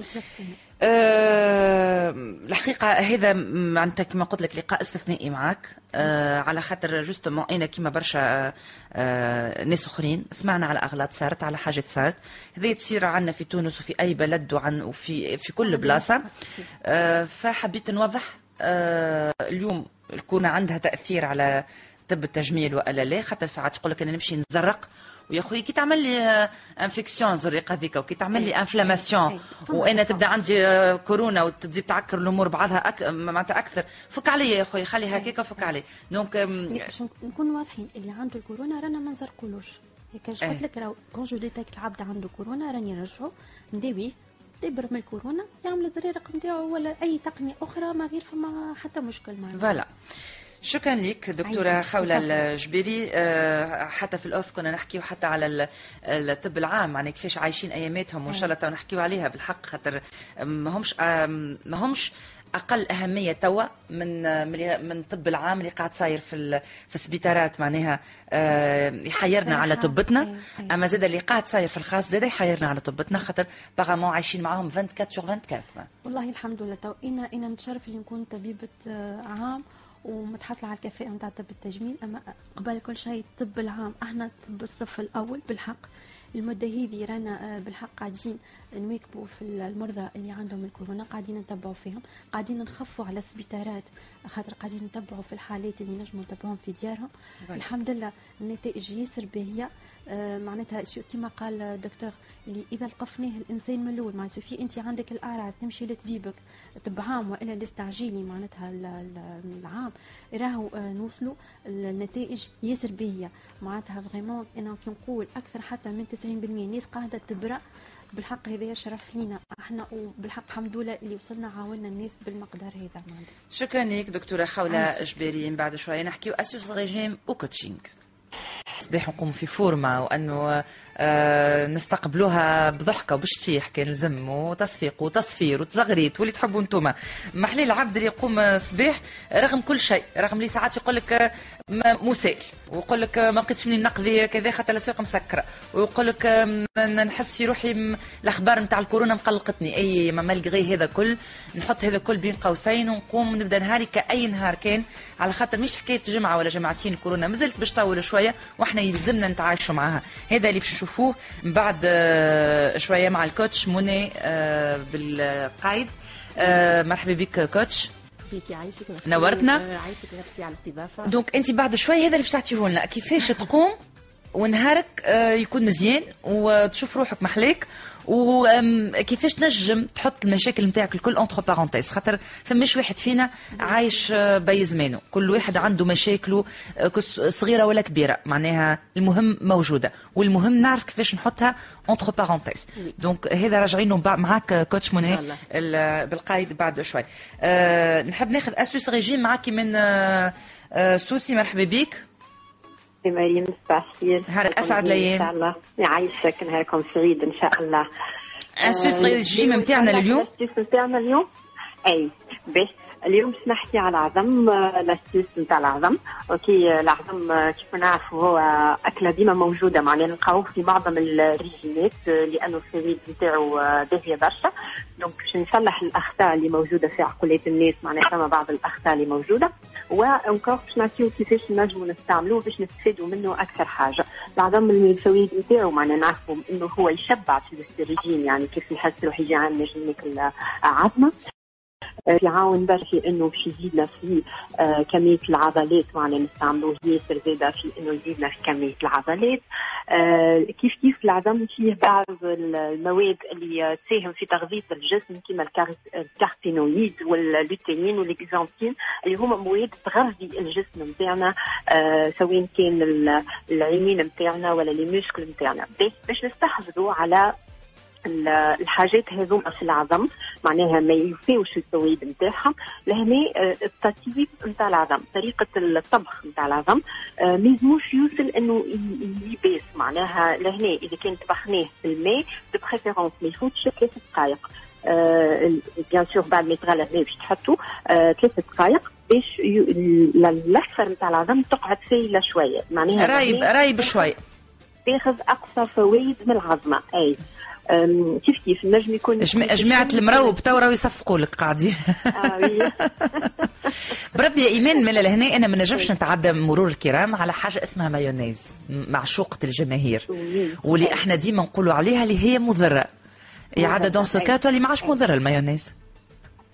exactement. أه الحقيقة هذا معناتها كما قلت لك لقاء استثنائي معك. أه على خاطر justement أنا كما برشا أه ناس أخرين. سمعنا على أغلاط صارت على حاجات صارت هذه تصير عنا في تونس وفي أي بلد وعن وفي في كل بلاصة. أه فحبيت نوضح أه اليوم الكورونا عندها تأثير على طب التجميل وألا لا. خاطر ساعات تقول لك أنا نمشي نزرق ويا خويا كي تعمل لي infection زريقة هذيك وكي تعمل لي inflammation وأنا. تبدأ عندي كورونا وتزيد تعكر الأمور بعضها أك... معناتها أكثر. فك عليا يا خويا خلي هكاك وفك علي. donc باش نكون واضحين اللي عنده الكورونا رانا ما نزرقولوش. هيك قلت. لك راهو quand je détecte العبد عنده كورونا راني نرجعو نداويه تبر من الكورونا يعمل الزريرق نتاعو ولا أي تقنية أخرى ما غير فما حتى مشكل معنا. voilà شكرا لك دكتورة. خولة الجبيري. آه، حتى في ال off كنا نحكيو حتى على ال- الطب العام يعني كيفاش عايشين أياماتهم وإن شاء الله تو نحكيو عليها بالحق خاطر ما همش آم، ما همش أقل أهمية توا من من الطب العام اللي قاعد صاير في في السبيطارات معناها آه، يحيرنا على طبتنا. أما زاد اللي قاعد صاير في الخاص زاد يحيرنا على طبتنا خاطر vraiment عايشين معاهم 24 sur 24 ما. والله الحمد لله تو. أنا أنا نتشرف اللي نكون طبيبة آه، عام. ومتحصلة على الكفاءه نتاع طب التجميل. أما قبل كل شيء الطب العام إحنا طب الصف الأول بالحق. المدة هذه رانا آه، بالحق قاعدين نواكبوا في المرضى اللي عندهم الكورونا قاعدين نتبعوا فيهم قاعدين نخفوا على السبيطارات خاطر قاعدين نتبعوا في الحالات اللي نجموا نتبعوهم في ديارهم. الحمد لله النتائج ياسر باهية. آه، معناتها شو كما قال الدكتور اللي إذا لقفناه الإنسان من الأول معناتها في انت عندك الأعراض تمشي لطبيبك طب عام وإلا الاستعجيلي معناتها ال- ال- العام راهو آه، نوصلوا النتائج ياسر باهيه معناتها فريمون أنا كي نقول أكثر حتى من 90% الناس قاعدة تبرأ بالحق هذا شرف لينا. أحنا وبالحق الحمد لله اللي وصلنا عاوننا الناس بالمقدار هذا معناتها. شكرا لك دكتورة خولة عايشة. جبيري من بعد شوية نحكيو astuce régime و coaching صباح نقوم في فورمة وأنه آه نستقبلوها بضحكة وبشتيح كان لزم وتصفيق وتصفير وتزغريت واللي تحبوا انتوما محلي العبد اللي يقوم صباح رغم كل شيء رغم اللي ساعات يقول لك آه، مسائل. ويقول لك ما لقيتش منين نقضي كذا خاطر الأسواق مسكرة. ويقول لك نحس في روحي الأخبار نتاع الكورونا مقلقتني. أي malgré هذا كل. نحط هذا كل بين قوسين ونقوم نبدأ نهاري كأي نهار كان على خاطر مش حكاية جمعة ولا جمعتين الكورونا مازلت باش تطول شوية وإحنا يلزمنا نتعايشوا معاها. هذا اللي باش نشوفوه من بعد آه، شوية مع ال coach منى آه، بالقايد. آه، مرحبا بك coach. فيك يعيشك ميرسي. نورتنا. آه، عايشك ميرسي على الاستضافه donc انت بعد شوي هذا اللي باش تعطيه لنا كيفاش تقوم ونهارك آه، يكون مزيان وتشوف روحك محلاك وكيفاش تنجم تحط المشاكل نتاعك الكل entre parenthèses خاطر فماش واحد فينا عايش آه، بي زمانه. كل واحد عنده مشاكله آه، صغيرة ولا كبيرة. معناها المهم موجودة. والمهم نعرف كيفاش نحطها entre parenthèses donc هذا راجعين معاك آه، coach منى الله. ال- بالقايد بعد شوي. أه نحب ناخذ astuce régime معك من أه سوسي. مرحبا بك. مريم صباح الخير نهارك أسعد الأيام. إن شاء الله. يعيشك نهاركم سعيد إن شاء الله. اسوس آه، ريجيم نتاعنا لليوم الاسيس نتاعنا اليوم؟ أي باش اليوم باش نحكي على العظم آه، الاسيس نتاع العظم. OK العظم كيف نعرفوا هو أكلة ديما موجودة معناها نلقاوه في معظم الريجيمات لأنه الفوائد نتاعو باهية برشا. donc باش نصلح الأخطاء اللي موجودة في عقولات الناس معناها فما بعض الأخطاء اللي موجودة. و encore باش نعطيو كيفاش نجموا نستعملوه باش نستفيدوا منه أكثر حاجة. من الفوائد نتاعو معنا نعرفوا إنه هو يشبع في الريجيم يعني كيف يحس روح يجي عندنا يجي ناكل عظمة. يعاون برشا في إنه باش يزيدنا في آه، كمية العضلات معنا نستعملوه ياسر زاده في إنه يزيدنا في كمية العضلات. آه، كيف كيف العظم فيه بعض المواد اللي آه، تساهم في تغذية الجسم كما الكار- الكارتينويد واللوتينين والإكزانتين اللي هما مواد تغذي الجسم نتاعنا آه، سواء كان ال- العينين نتاعنا ولا les muscles نتاعنا. باش- نستحفظوا على الحاجات هذوما في العظم معناها ما يوفيوش الفوائد نتاعهم لهنا آه، التطيب نتاع العظم طريقة الطبخ نتاع العظم آه، ما يلزموش يوصل إنه يباس. معناها لهنا إذا كان طبخناه في الماء préférence ما يفوتش ثلاث دقائق bien sûr بعد ما يتغلى الماء باش تحطوا آه، ثلاث دقائق باش الأصفر نتاع العظم تقعد سايلة شوية. معناها رايب رايب شوي. تاخذ أقصى فوائد من العظمة. أي. كيف كيف؟ النجم يكون جم- جماعة المروب تو راهو يصفقوا لك قاعدين آه،. بربي يا إيمان من لهنا أنا ما نجمش نتعدى مرور الكرام على حاجة اسمها مايونيز معشوقه الجماهير. واللي إحنا ديما نقولوا عليها اللي هي مضرة. يا عاده دون سكات اللي ما عادش مضرة المايونيز.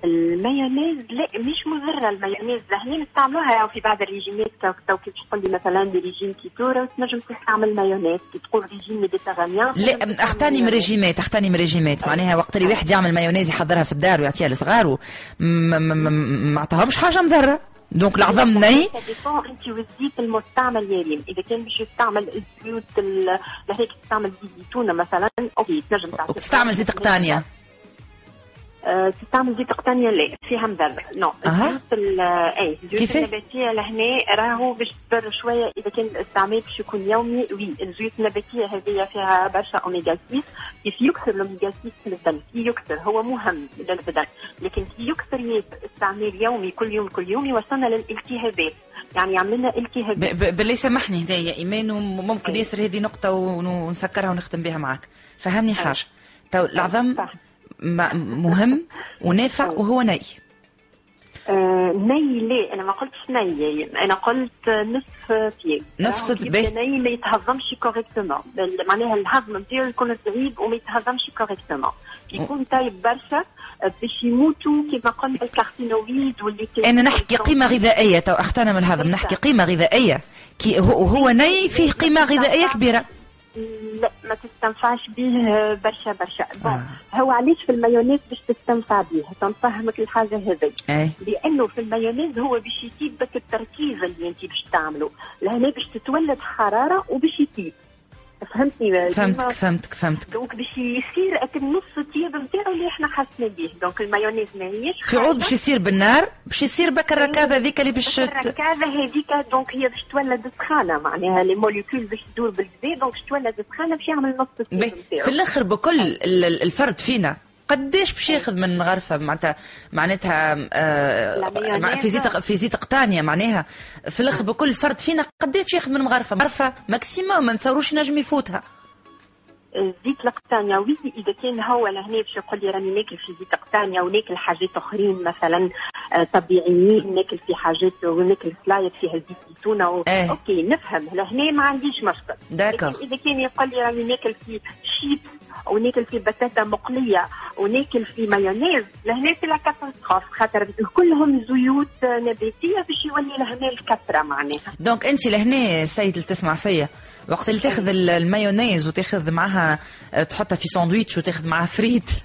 المايونيز لا مش مضره المايونيز. لهنا نستعملوها في بعض الريجيمات تو كيف تقول لي مثلا ريجيم كيتورا تنجم تستعمل مايونيز. كي تقول ريجيم ميديتيرانيان لا أختاني من ريجيمات أختاني من ريجيمات. معناها وقت اللي واحد يعمل مايونيز يحضرها في الدار ويعطيها لصغاره ما- عطاهمش حاجة مضرة. دونك العظم ني انت والزيت المستعمل يا ريم اذا كان باش يستعمل الزيوت ال- لهيك تستعمل زيت زيتونه مثلا OK تنجم تعطي وتستعمل زيت قطانيه تستعمل زيوت قطانية لا فيها مضر non. الزيوت ال- أي. الزيوت كيفاه؟ النباتية لهنا راهو باش تضر شوية إذا كان الاستعمال باش يكون يومي. oui الزيوت النباتية هذه فيها برشا أوميجا 6 كيف يكثر الأوميجا 6 في الدم كي يكثر. هو مهم للبدن لكن كي يكثر استعمال يومي كل يوم كل يوم يوصلنا للالتهابات. يعني يعمل لنا التهابات بالله سامحني هدايا. إيمان وممكن. ياسر هذه نقطة ون- ونسكرها ونختم بها معك فهمني حاجة. تو العظم مهم ونافع وهو ني. آه، ني لا أنا ما قلتش ني. أنا قلت نصف فيه. نفس البه. يبدا ني ما يتهضمش correctement معناها الهضم نتاعو يكون صعيب وما يتهضمش correctement يكون طايب برشا آه، باش يموتوا كيما قلنا ال caroténoïdes واللي أنا نحكي قيمة غذائية تو أختنا من الهضم. نحكي قيمة غذائية. كي هو هو ني فيه قيمة غذائية كبيرة. لا ما تستنفعش به برشا برشا. Bon هو علاش في المايونيز باش تستنفع به تنفهمك الحاجة هذه اي لأنه في المايونيز هو باش يزيد بك التركيز اللي أنت باش تعمله. لهنا باش تتولد حرارة وباش يزيد فهمتني فهمتك فهمتك فهمتك. donc باش يصير اك النص الطياب نتاعو اللي إحنا حاسين به donc المايونيز ما هيش في عود باش يصير بالنار باش يصير بك الركاذه ذيك اللي باش الركاذه هذيك donc هي باش تولد سخانة معناها les molécules باش تدور بالكدا donc باش تولد سخانة باش يعمل نص الطياب في الآخر بكل ال- ال- الفرد فينا. قديش باش ياخذ مغرفة معناتها معناتها آه في زيت في زيت قطانية معناها. في الآخر بكل فرد فينا قديش باش ياخذ مغرفة مغرفة maximum ما نتصوروش ينجم يفوتها. زيت القطانية oui إذا كان هو لهنا باش يقول لي راني ناكل في زيت قطانية وناكل حاجات أخرين مثلا آه، طبيعيين ناكل في حاجات وناكل سلايط فيها زيت زيتونة و... إيه. OK نفهم. لهنا ما عنديش مشكل. d'accord. إذا كان يقول لي راني ناكل في شيبس وناكل في بتاتا مقلية وناكل في مايونيز لهنا في la catastrophe خاطر كلهم زيوت نباتية باش يولي لهنا الكثرة معناها. donc انت لهنا السيد اللي تسمع فيا وقت اللي تاخذ ال- المايونيز وتاخذ معها آه، تحطها في ساندويتش وتاخذ معها فريت.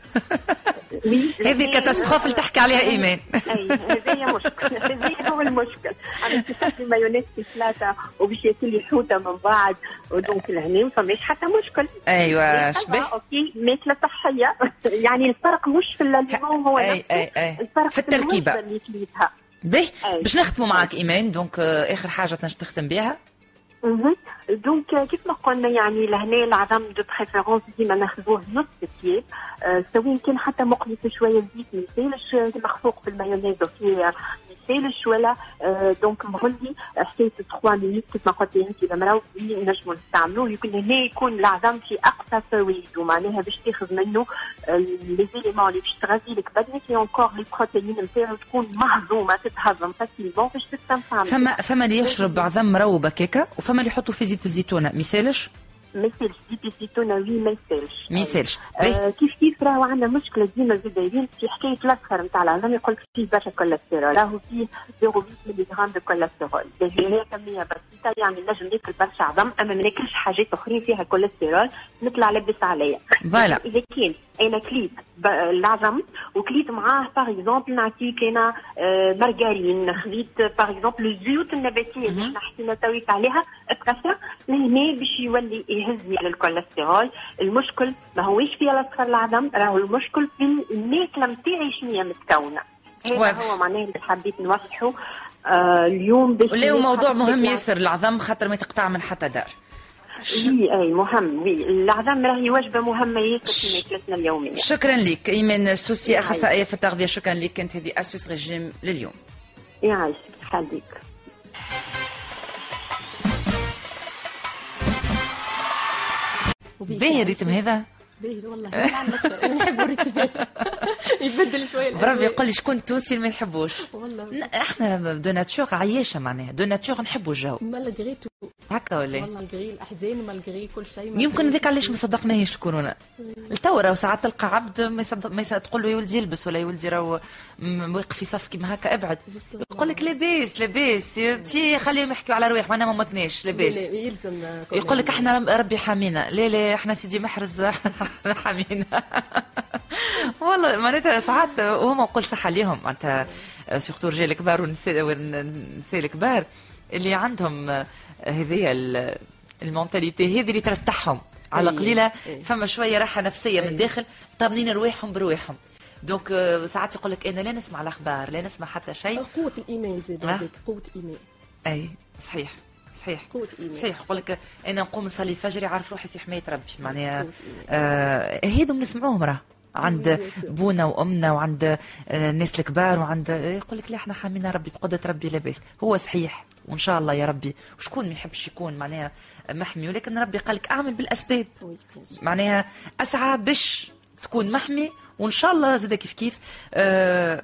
هذه ال catastrophe اللي تحكي عليها إيمان. أي هذه مشكل هذه هو المشكل. أنا كليت المايونيز في سلاطة وباش ياكل لي حوتة من بعد و donc لهنا ما فماش حتى مشكل. أيوه شبه. OK ماكله صحيه يعني الفرق مش في l'aliment هو أي- أي- أي. الفرق في التركيبة. الوجبة اللي أي. باش نختموا معك إيمان donc آه، آخر حاجة تنجم تختم بها. donc آه، كيف ما قلنا يعني لهنا العظم de préférence ديما ناخذوه نص طياب آه، سواء كان حتى مقلي في شوية زيت ما يسالش مخفوق في المايونيز OK يسالش ولا donc مغلي آه، حكايه 3 minutes كيف ما قلت انت المروب نجموا نستعملوه. يكون هنا يكون العظم في أقصى فوائده معناها باش تاخذ منه les éléments اللي باش تغذي لك بدنك اي encore les protéines نتاعو تكون مهضومة تتهضم facilement باش تستنفع. فما فما اللي يشرب عظم مروبه كيكه وفما اللي يحطوا في زيت الزيتونة. ما يسالش ما يسالش زيت الزيتونه oui ما يسالش ما يسالش آه كيف كيف راهو عندنا مشكلة ديما زايدين في حكاية الاصفر نتاع العظام يقول لك فيه برشا كوليسترول راهو فيه 0.8 ملغ de cholestérol هي كميه بسيطه يعني نجم ناكل برشا عظم أما ما ناكلش حاجات أخرين فيها كوليسترول نطلع لاباس عليا. voilà. إذا كان أنا كليت العظم وكليت معاه par exemple نعطيك أنا مارغارين خذيت par exemple الزيوت النباتيه اللي إحنا حكينا تويك عليها اتكسر لهنا باش يولي يهزني على الكوليسترول. المشكل ما هوش في الاصفر العظم راهو المشكل في الماكلة نتاعي شنو هي متكونة. هذا. هو معناه اللي حبيت نوضحه آه اليوم باش موضوع مهم. ياسر العظم خاطر ما تقطع من حتى دار. oui أي مهم. oui العظم راهي وجبه مهمه ياسر في ماكلتنا اليوميه شكرا لك. إيمان السوسي أخصائية في التغذية. شكرا لك. كانت هذه SOS régime لليوم. يعيشك يخليك باهي ال rythme هذا؟ باهي والله نحب الريتم يبدل شوية الأجواء. يقول لي شكون تونسي اللي ما يحبوش. والله. إحنا de nature عياشه معناها. de nature نحبوا الجو. malgré tout. هكا ولا إيه؟ والله malgré الأحزان malgré كل شيء يمكن ذاك علاش ما صدقناهيش الكورونا التو راهو ساعات تلقى عبد ما يصدق ما تقول له يا ولدي يلبس ولا يا ولدي راهو واقف في صف كيما هكا ابعد. يقول لك لاباس لاباس. يا بنتي خليهم يحكيوا على رواح وأنا ما متناش لاباس. يلزم يقول لك إحنا رب- ربي حامينا. لا لا إحنا سيدي محرز حامينا. والله معناتها ساعات وهما نقول صح عليهم معناتها surtout الرجال الكبار والنساء الكبار اللي عندهم هذه ال- ال mentalité هذه اللي ترتاحهم. على أي، قليلة أي. فما شوية راحة نفسية من داخل طامنين رواحهم برواحهم دونك ساعات يقول لك أنا لا نسمع الأخبار لا نسمع حتى شيء. قوة الإيمان زاد. هذيك قوة إيمان. أي صحيح صحيح. قوة إيمان. صحيح يقول لك أنا نقوم نصلي الفجر يعرف روحي في حماية ربي. معناها إيمان. آه هذم نسمعوهم راه. عند. بونا وأمنا وعند آه، الناس الكبار وعند يقول لك لا إحنا حامينا ربي بقدرة ربي لاباس هو صحيح وإن شاء الله يا ربي. وشكون ما يحبش يكون معناها محمي ولكن ربي قال لك أعمل بالأسباب. معناها أسعى باش تكون محمي وإن شاء الله زاد كيف كيف آه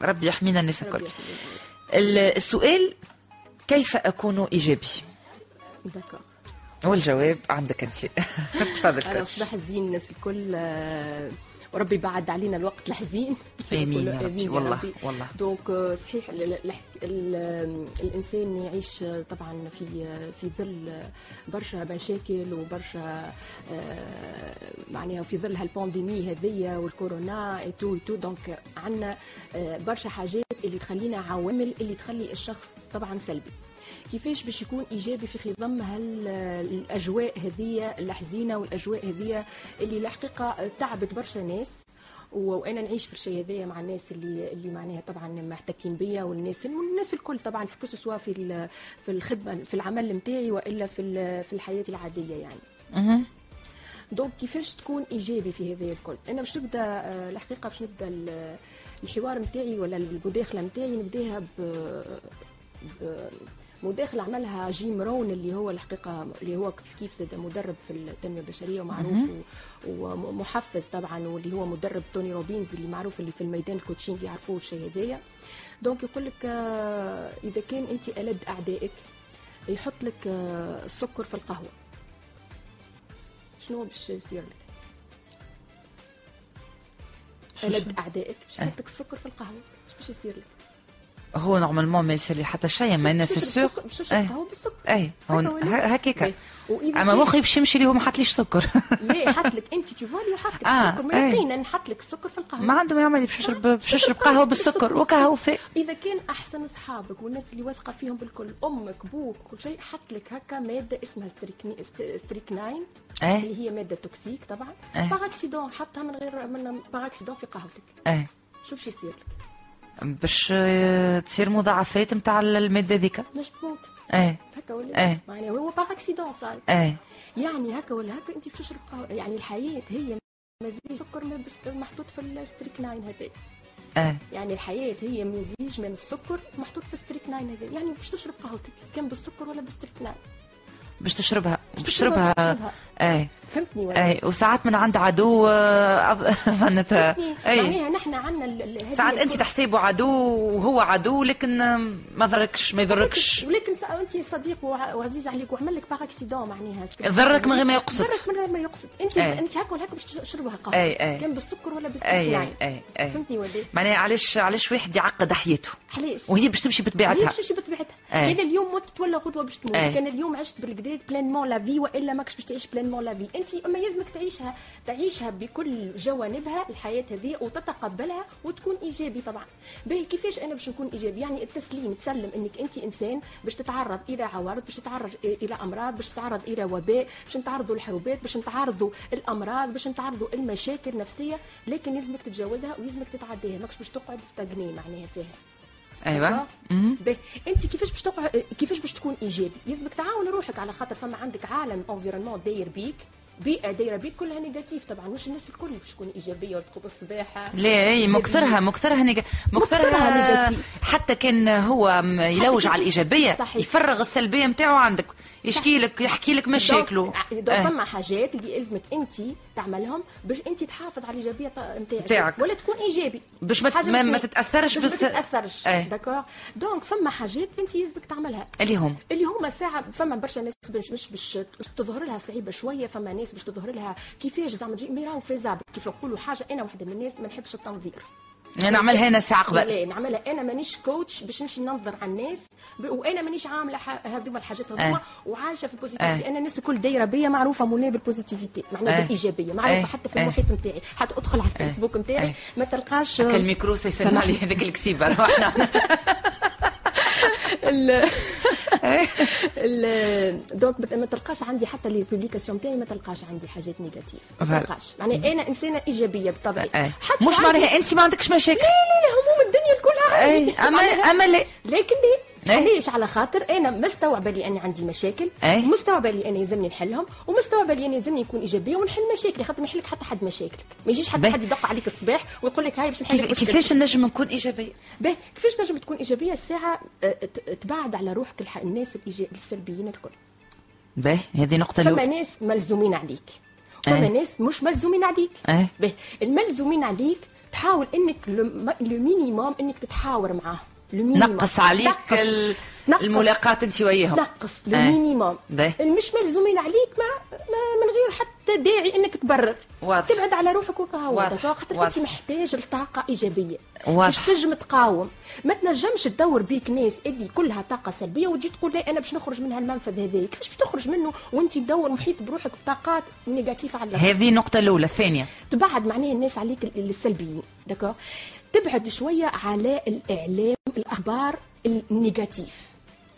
ربي يحمينا الناس الكل. السؤال كيف أكون إيجابي؟ والجواب عندك أنت. تفضل أنا صباح الزين الناس الكل آه، وربي بعد علينا الوقت الحزين. آمين يا ربي يا والله ربي. والله. دونك آه، صحيح ال- ال- ال- الإنسان يعيش آه، طبعا في آه، في ظل آه، برشا مشاكل وبرشا معناها في ظل هال pandémie هذيا والكورونا اي تو تو donc عندنا برشا حاجات اللي تخلينا عوامل اللي تخلي الشخص طبعا سلبي. كيفاش باش يكون إيجابي في خضم هالاجواء هذية الحزينة والأجواء هذية اللي الحقيقة تعبت برشا ناس. وأنا نعيش في الشيء هذايا مع الناس اللي اللي معناها طبعا محتكين بيا والناس والناس الكل طبعا في كل سواء في في الخدمة في العمل نتاعي وإلا في في الحياة العادية يعني. donc كيفاش تكون إيجابي في هذا الكل؟ أنا باش نبدأ آه، الحقيقة باش نبدأ ال- الحوار نتاعي ولا المداخله نتاعي نبداها ب مداخلة عملها جيم رون اللي هو الحقيقة اللي هو كيف كيف زاد مدرب في التنمية البشرية ومعروف ومحفز طبعا واللي هو مدرب توني روبينز اللي معروف اللي في الميدان ال coaching يعرفوه الشيء هذايا. donc يقول لك آه، إذا كان أنت ألد أعدائك يحط لك آه، السكر في القهوة. شنو باش يصير لك؟ ألد أعدائك باش يحط لك السكر في القهوة. إيش باش يصير لك؟ هو normalement ما يصير لي حتى شيء ما الناس السوق قهوة بالسكر. اي هكاك أما كان- مخي باش يمشي لي هو ما حطليش سكر. ليه؟ حط لك. أنت تشوفالي وحط لك آه، السكر. إيه. من يقينا نحط لك السكر في القهوة. ما عنده ما يعمل باش يشرب باش يشرب قهوة بالسكر. وقهوه في إذا كان أحسن أصحابك والناس اللي واثقة فيهم بالكل أمك بوك كل شيء حط لك هكا مادة اسمها ستريكناين إيه. اللي هي مادة toxique طبعا. إيه. par accident حطها من غير من par accident في قهوتك. إيه. شو يصير لك. باش آه، تصير مضاعفات نتاع المادة ذيك نجم تموت. إيه. هكا ولا إيه. معناها هو par accident صار. إيه. يعني هكا ولا هكا أنت باش تشرب قهوه يعني الحياة هي مزيج سكر محطوط في الستريكناين هذا. إيه. يعني الحياة هي مزيج من السكر محطوط في ستريكناين هذا. يعني باش تشرب قهوتك كان بالسكر ولا بالستريكناين باش تشربها باش تشربها، تشربها. إيه. فهمتني ولا؟ اي وساعات من عند عدو آه، فهمتني. اي معناها نحن عندنا ساعات أنت تحسبه عدو وهو عدو لكن ما ضركش ما يضركش. ولكن أنت صديق وع- وعزيز عليك وعمل لك par accident معناها. ضرك من غير ما يقصد. ضرك من غير ما يقصد. انت أي. أنت هكا ولا هكا باش تشربها قهوة. أي، أي. كان بالسكر ولا اي بالستريكناين اي اي فهمتني ولا معناها علاش علاش واحد يعقد حياته؟ علاش؟ وهي باش تمشي بطبيعتها. باش تمشي بطبيعتها. أي. اذا اليوم مت تولى غدوة باش تموت. أي. كان اليوم عشت بالكدا pleinement la vie وإلا ماكش باش تعيش pleinement la vie انت أما يلزمك تعيشها تعيشها بكل جوانبها الحياة هذه وتتقبلها وتكون إيجابي طبعا. باهي كيفاش أنا باش نكون إيجابي؟ يعني التسليم تسلم إنك انت إنسان باش تتعرض إلى عوارض باش تتعرض إلى أمراض باش تتعرض إلى وباء باش نتعرضوا الحروبات باش نتعرضوا الأمراض باش نتعرضوا المشاكل نفسيه لكن يلزمك تتجاوزها ويلزمك تتعداها. ماكش باش تقعد stagné معناها فيها. أيوه. انت كيفاش باش تقع كيفاش باش تكون إيجابي؟ لازمك تعاون روحك على خاطر فما عندك عالم environnement داير بيك. بيئه دايره بيك كلها négatif طبعا مش الناس الكل باش تكون إيجابية ولا تقوم الصباحه لا اي إيجابية. مكثرها مكثرها néga- مكثرها négatif. حتى كان هو يلوج على الإيجابية صحيح. يفرغ السلبية نتاعو عندك يشكي لك يحكي لك مشاكله إيه. فما حاجات اللي يلزمك أنت تعملهم باش أنت تحافظ على الإيجابية نتاعك. ولا تكون إيجابي باش ما ما- ما. تتأثرش باش بس- ما تتأثرش إيه. d'accord donc فما حاجات أنت يلزمك تعملها اللي هم اللي هما ساعة فما برشا ناس مش باش تظهر لها صعيبة شوية فما ناس باش تظهر لها كيفاش زعما تجي mais راهو faisable كيف نقولوا حاجة أنا واحدة من الناس ما نحبش التنظير نعملها أنا ساعه قبل لا نعملها أنا مانيش coach باش نمشي ننظر على الناس. وأنا مانيش عاملة. هذوما الحاجات هذوما آه. وعايشة في ال positivité آه. أنا الناس الكل دايرة بيا معروفة منى بال positivité معناها آه. بالإيجابية معروفة آه. حتى في. المحيط نتاعي حتى أدخل على الفيسبوك نتاعي آه. ما تلقاش الميكرو سيسمع لي. هذاك الكسيبه donc ما تلقاش عندي حتى لي publication تاعي ما تلقاش عندي حاجات négatif ما. تلقاش. معناها أنا إنسانة إيجابية بالطبع مش معناها أنت ما عندكش مشاكل. لا لا لا هموم الدنيا أي. اما أما لكن ليه؟ إيه. على خاطر أنا مستوعبة لي أني عندي مشاكل إيه. مستوعبة لي أنا يلزمني نحلهم ومستوعبة لي أنا يلزمني نكون إيجابية ونحل مشاكلي خاطر ما يحلك حتى حد مشاكلك ما يجيش حتى. حد يدق عليك الصباح ويقول لك هاي باش نحل كيف-. كيفاش نجم نكون إيجابية باهي كيفاش تنجم تكون إيجابية الساعة آه، تبعد على روحك الناس السلبيين الكل باهي هذه نقطة فما ناس ملزومين عليك فما إيه. ناس مش ملزومين عليك. باهي الملزومين عليك تحاول إنك لو مينيموم إنك تتحاور معاهم. نقص عليك نقص. ال- نقص. الملاقاة انت وياهم نقص لو إيه. باهي. المش ملزومين عليك ما, ما من غير حتى داعي إنك تبرر واضح. تبعد على روحك وكهو واضح. خاطر. أنت محتاج لطاقة إيجابية واضح. باش تنجم تقاوم ما تنجمش تدور بيك ناس اللي كلها طاقة سلبية وتجي تقول لا أنا باش نخرج من هالمنفذ هذا كيفاش باش تخرج منه وأنت مدور محيط بروحك بطاقات négatif على؟ هذه النقطه الأولى الثانية تبعد معناها الناس عليك ال- السلبيين d'accord تبعد شوية على الإعلام الأخبار ال négatif.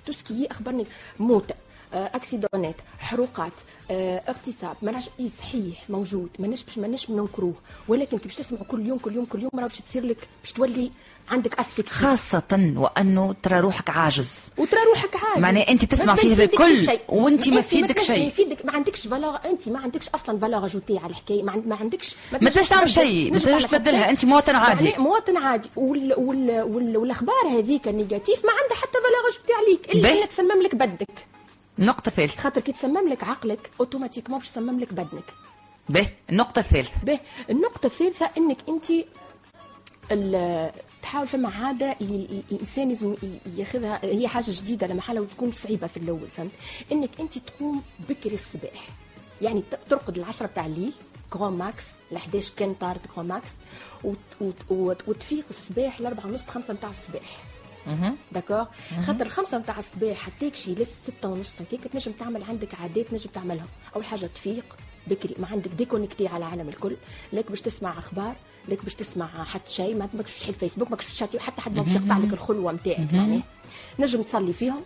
tout ce qui أخبار موتى آه، أكسيدونات حروقات آه، اغتصاب ما اي صحيح موجود ما نش ما ننكروه. ولكن كي باش تسمع كل يوم كل يوم كل يوم راه باش تصير لك باش تولي عندك asphyxie خاصة وأنه ترى روحك عاجز. وترى روحك عاجز. معناها أنت تسمع ما فيه هذا الكل. وأنت ما فيدك شيء. يفيدك ما عندكش valeur أنت ما عندكش أصلا valeur ajoutée على الحكاية. ما, عند... ما عندكش ما تنجمش تعمل شيء، ما تنجم تنجمش تبدلها،. أنت مواطن عادي. يعني مواطن عادي. وال... وال... وال... والأخبار هذيك ال négatif ما عندها حتى valeur ajoutée عليك. إلا. انها تسمم لك بدنك النقطه الثالثه خاطر كي تسمم لك عقلك automatiquement باش تسمم لك بدنك. باهي النقطة الثالثه به النقطة الثالثة إنك أنت تحاول فما ال- الإنسان لازم ياخذها هي حاجة جديدة لما حالة وتكون صعيبة في الأول فهمت؟ إنك أنت تقوم بكري الصباح. يعني ترقد العشرة بتاع الليل grand max ل 11 كان طارت grand max وت- وت- وت- وتفيق الصباح الأربعة ونص خمسة متاع الصباح. d'accord؟ خاطر الخمسة متاع الصباح حتى شي للستة ونص هكاك تنجم تعمل عندك عادات تنجم تعملهم أول حاجة تفيق بكري ما عندك déconnecté على العالم الكل لك باش تسمع أخبار لك باش تسمع حتى شيء ما ماكش تفتح الفيسبوك ماكش تشاتي حتى حد ما باش يقطع لك الخلوة نتاعك معناه نجم تصلي فيهم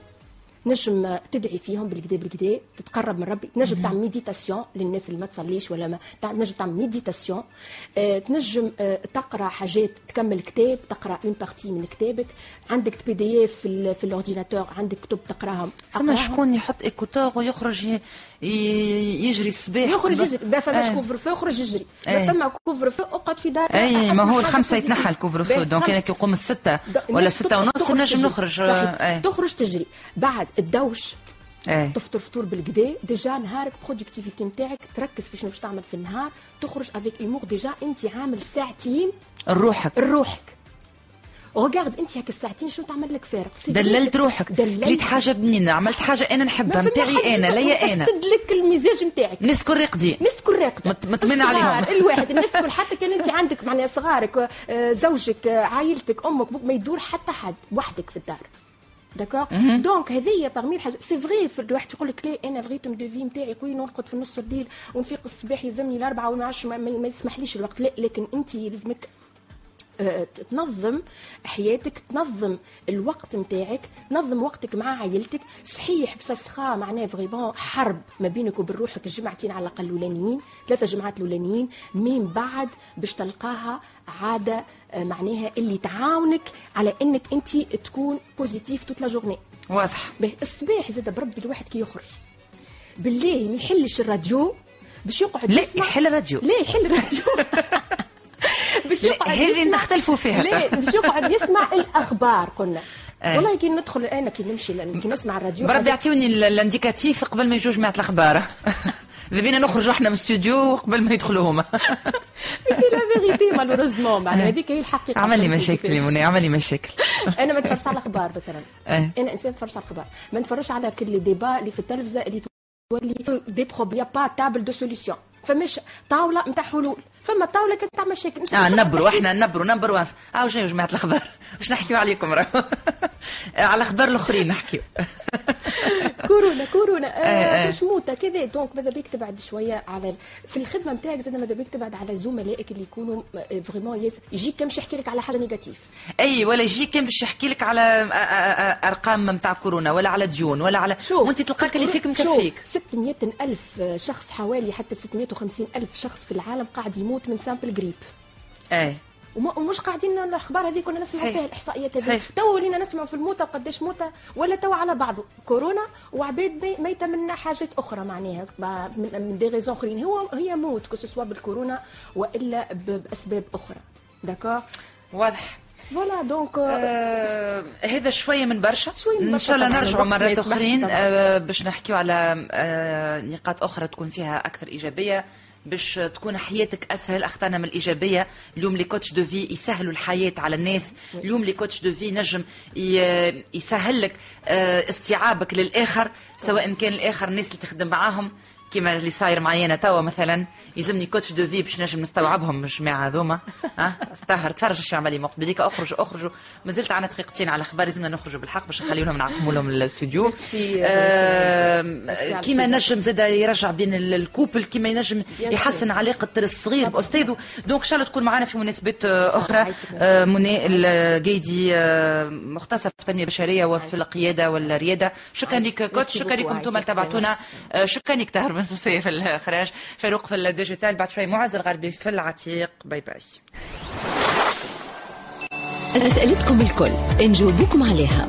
نجم تدعي فيهم بالكدا بالكدا تتقرب من ربي. تنجم تعمل méditation للناس اللي ما تصليش ولا ما تع- تنجم تعمل méditation آه، تنجم آه، تقرأ حاجات تكمل كتاب تقرأ une partie من كتابك. عندك PDF في, ال- في ال ordinateur عندك كتب تقراهم فما. شكون يحط écouteurs ويخرج يجري الصباح يخرج يجري ما فماش آه. couvre-feu يخرج يجري. ما فما couvre-feu اقعد في دار أي ما هو الخمسة. يتنحى ال couvre-feu donc. أنا كي يقوم الستة ولا تخرج- ونص نجم. نخرج. آه، تخرج تجري بعد الدوش اي تفطر فطور بالكدا déjà نهارك productivité نتاعك تركز في شنو باش تعمل في النهار تخرج avec humeur déjà انت عامل ساعتين روحك لروحك regarde انت هاك الساعتين شنو تعمل لك فارق؟ دللت. روحك. دللت. حاجة بنينة. عملت حاجة أنا نحبها. نتاعي أنا. ليا أنا. يفسد لك المزاج نتاعك. الناس كل راقدين الناس كل راقده عليهم. الواحد الناس كل حتى كان أنت عندك معناها صغارك آه، زوجك آه، عائلتك أمك ما يدور حتى حد. وحدك في الدار. d'accord donc هذه parmi الحاجات. c'est vrai في الواحد يقول لك لا أنا ال rythme de vie نتاعي قوي نرقد في نص الليل ونفيق الصباح يلزمني الأربعة وما ما, يسمحليش الوقت. لا لكن أنت آه، تنظم حياتك تنظم الوقت نتاعك تنظم وقتك مع عائلتك. صحيح بسسخاء معناه vraiment حرب ما بينك وبين روحك. الجمعتين على الأقل الأولانيين ثلاثة جمعات الأولانيين من بعد باش تلقاها عادة آه، معناها اللي تعاونك على إنك أنت تكون positive toute la journée واضح. الصباح زاد بربي الواحد كي يخرج. بالله ما يحلش الراديو باش يقعد لا يحل الراديو. لا يحل الراديو. باش يقعد هذه نختلفوا فيها. لا باش يقعد يسمع الأخبار قلنا. آه. والله كي ندخل أنا كي نمشي كي نسمع الراديو بربي يعطيوني ال- ال indicatif قبل ما يجوا جماعة الأخبار. اذا بينا نخرجوا إحنا من الاستوديو قبل ما يدخلوا هما. c'est la vérité malheureusement معناها هذيك هي الحقيقة عمل لي مشاكل منى عمل لي مشاكل. أنا ما نتفرجش على الأخبار مثلا. إيه. أنا إنسان نتفرج على الأخبار. ما نتفرجش على كل les débats اللي في التلفزه اللي تولي des problèmes pas table de solutions فماش طاولة نتاع حلول. فما طاولة كانت مشاكل. أنت آه نبروا. إحنا نبروا نبروا. آه شنو يا جماعة الأخبار؟ واش نحكيو عليكم راه على الاخبار الأخرين نحكيو. كورونا كورونا. إيه، إيه. آه تشموته كذا. donc ماذا بيك تبعد شوية على في الخدمة نتاعك زاد ماذا بيك تبعد على زملائك اللي يكونوا vraiment يس يجيك كمش يحكي لك على حاجة négative. أي ولا يجيك كان باش يحكي لك على آه، آه، آه، أرقام نتاع كورونا ولا على ديون ولا على وأنت تلقاك اللي فيك مكفيك. 600 ألف شخص حوالي حتى 650 ألف شخص في العالم قاعد يموت من simple grippe. اي وما- ومش قاعدين الأخبار هذيك كنا نسمع صحيح. فيها الإحصائيات هذه. تو ولينا نسمع في الموتى قداش موتى ولا تو على بعضه كورونا وعباد مي- ميته من حاجات أخرى معناها. مع- من, des raisons أخرين. هو هي موت que ce soit بالكورونا وإلا بأسباب أخرى. d'accord واضح. voilà donc آه هذا شوية من برشا. شوية من إن برشا شاء الله نرجعوا مرات أخرين. آه باش نحكيو على آه نقاط أخرى تكون فيها أكثر إيجابية. باش تكون حياتك أسهل. أخطأنا من الإيجابية. اليوم les coachs de vie يسهلوا الحياة على الناس. اليوم le coach de vie نجم يسهل لك آه استيعابك للآخر سواء كان الآخر الناس اللي تخدم معاهم كيما اللي صاير معايا أنا توا مثلا. يلزمني coach de vie باش نجم نستوعبهم الجماعه هذوما. ها؟ استهر تفرج إيش عملي مقبليك أخرج اخرجوا مازلت عنا دقيقتين على أخبار لازمنا نخرجوا بالحق باش نخليو لهم نعقموا لهم الاستوديو. آم، كيما نجم زاد يرجع بين ال- ال couple كيما ينجم يحسن علاقه الصغير باستاذه donc إن شاء الله تكون معنا في مناسبات آه، أخرى. آه، منى القايدي آه، مختصة في التنمية البشرية وفي القيادة والريادة. شكرا لك coach شكرا لكم أنتم اللي تابعتونا. آه، شكرا لك تهر بن سوسي في الاخراج فاروق في ال digital بعد شوي معز الغربي في العتيق. bye bye. أسئلتكم الكل نجاوبكم عليها.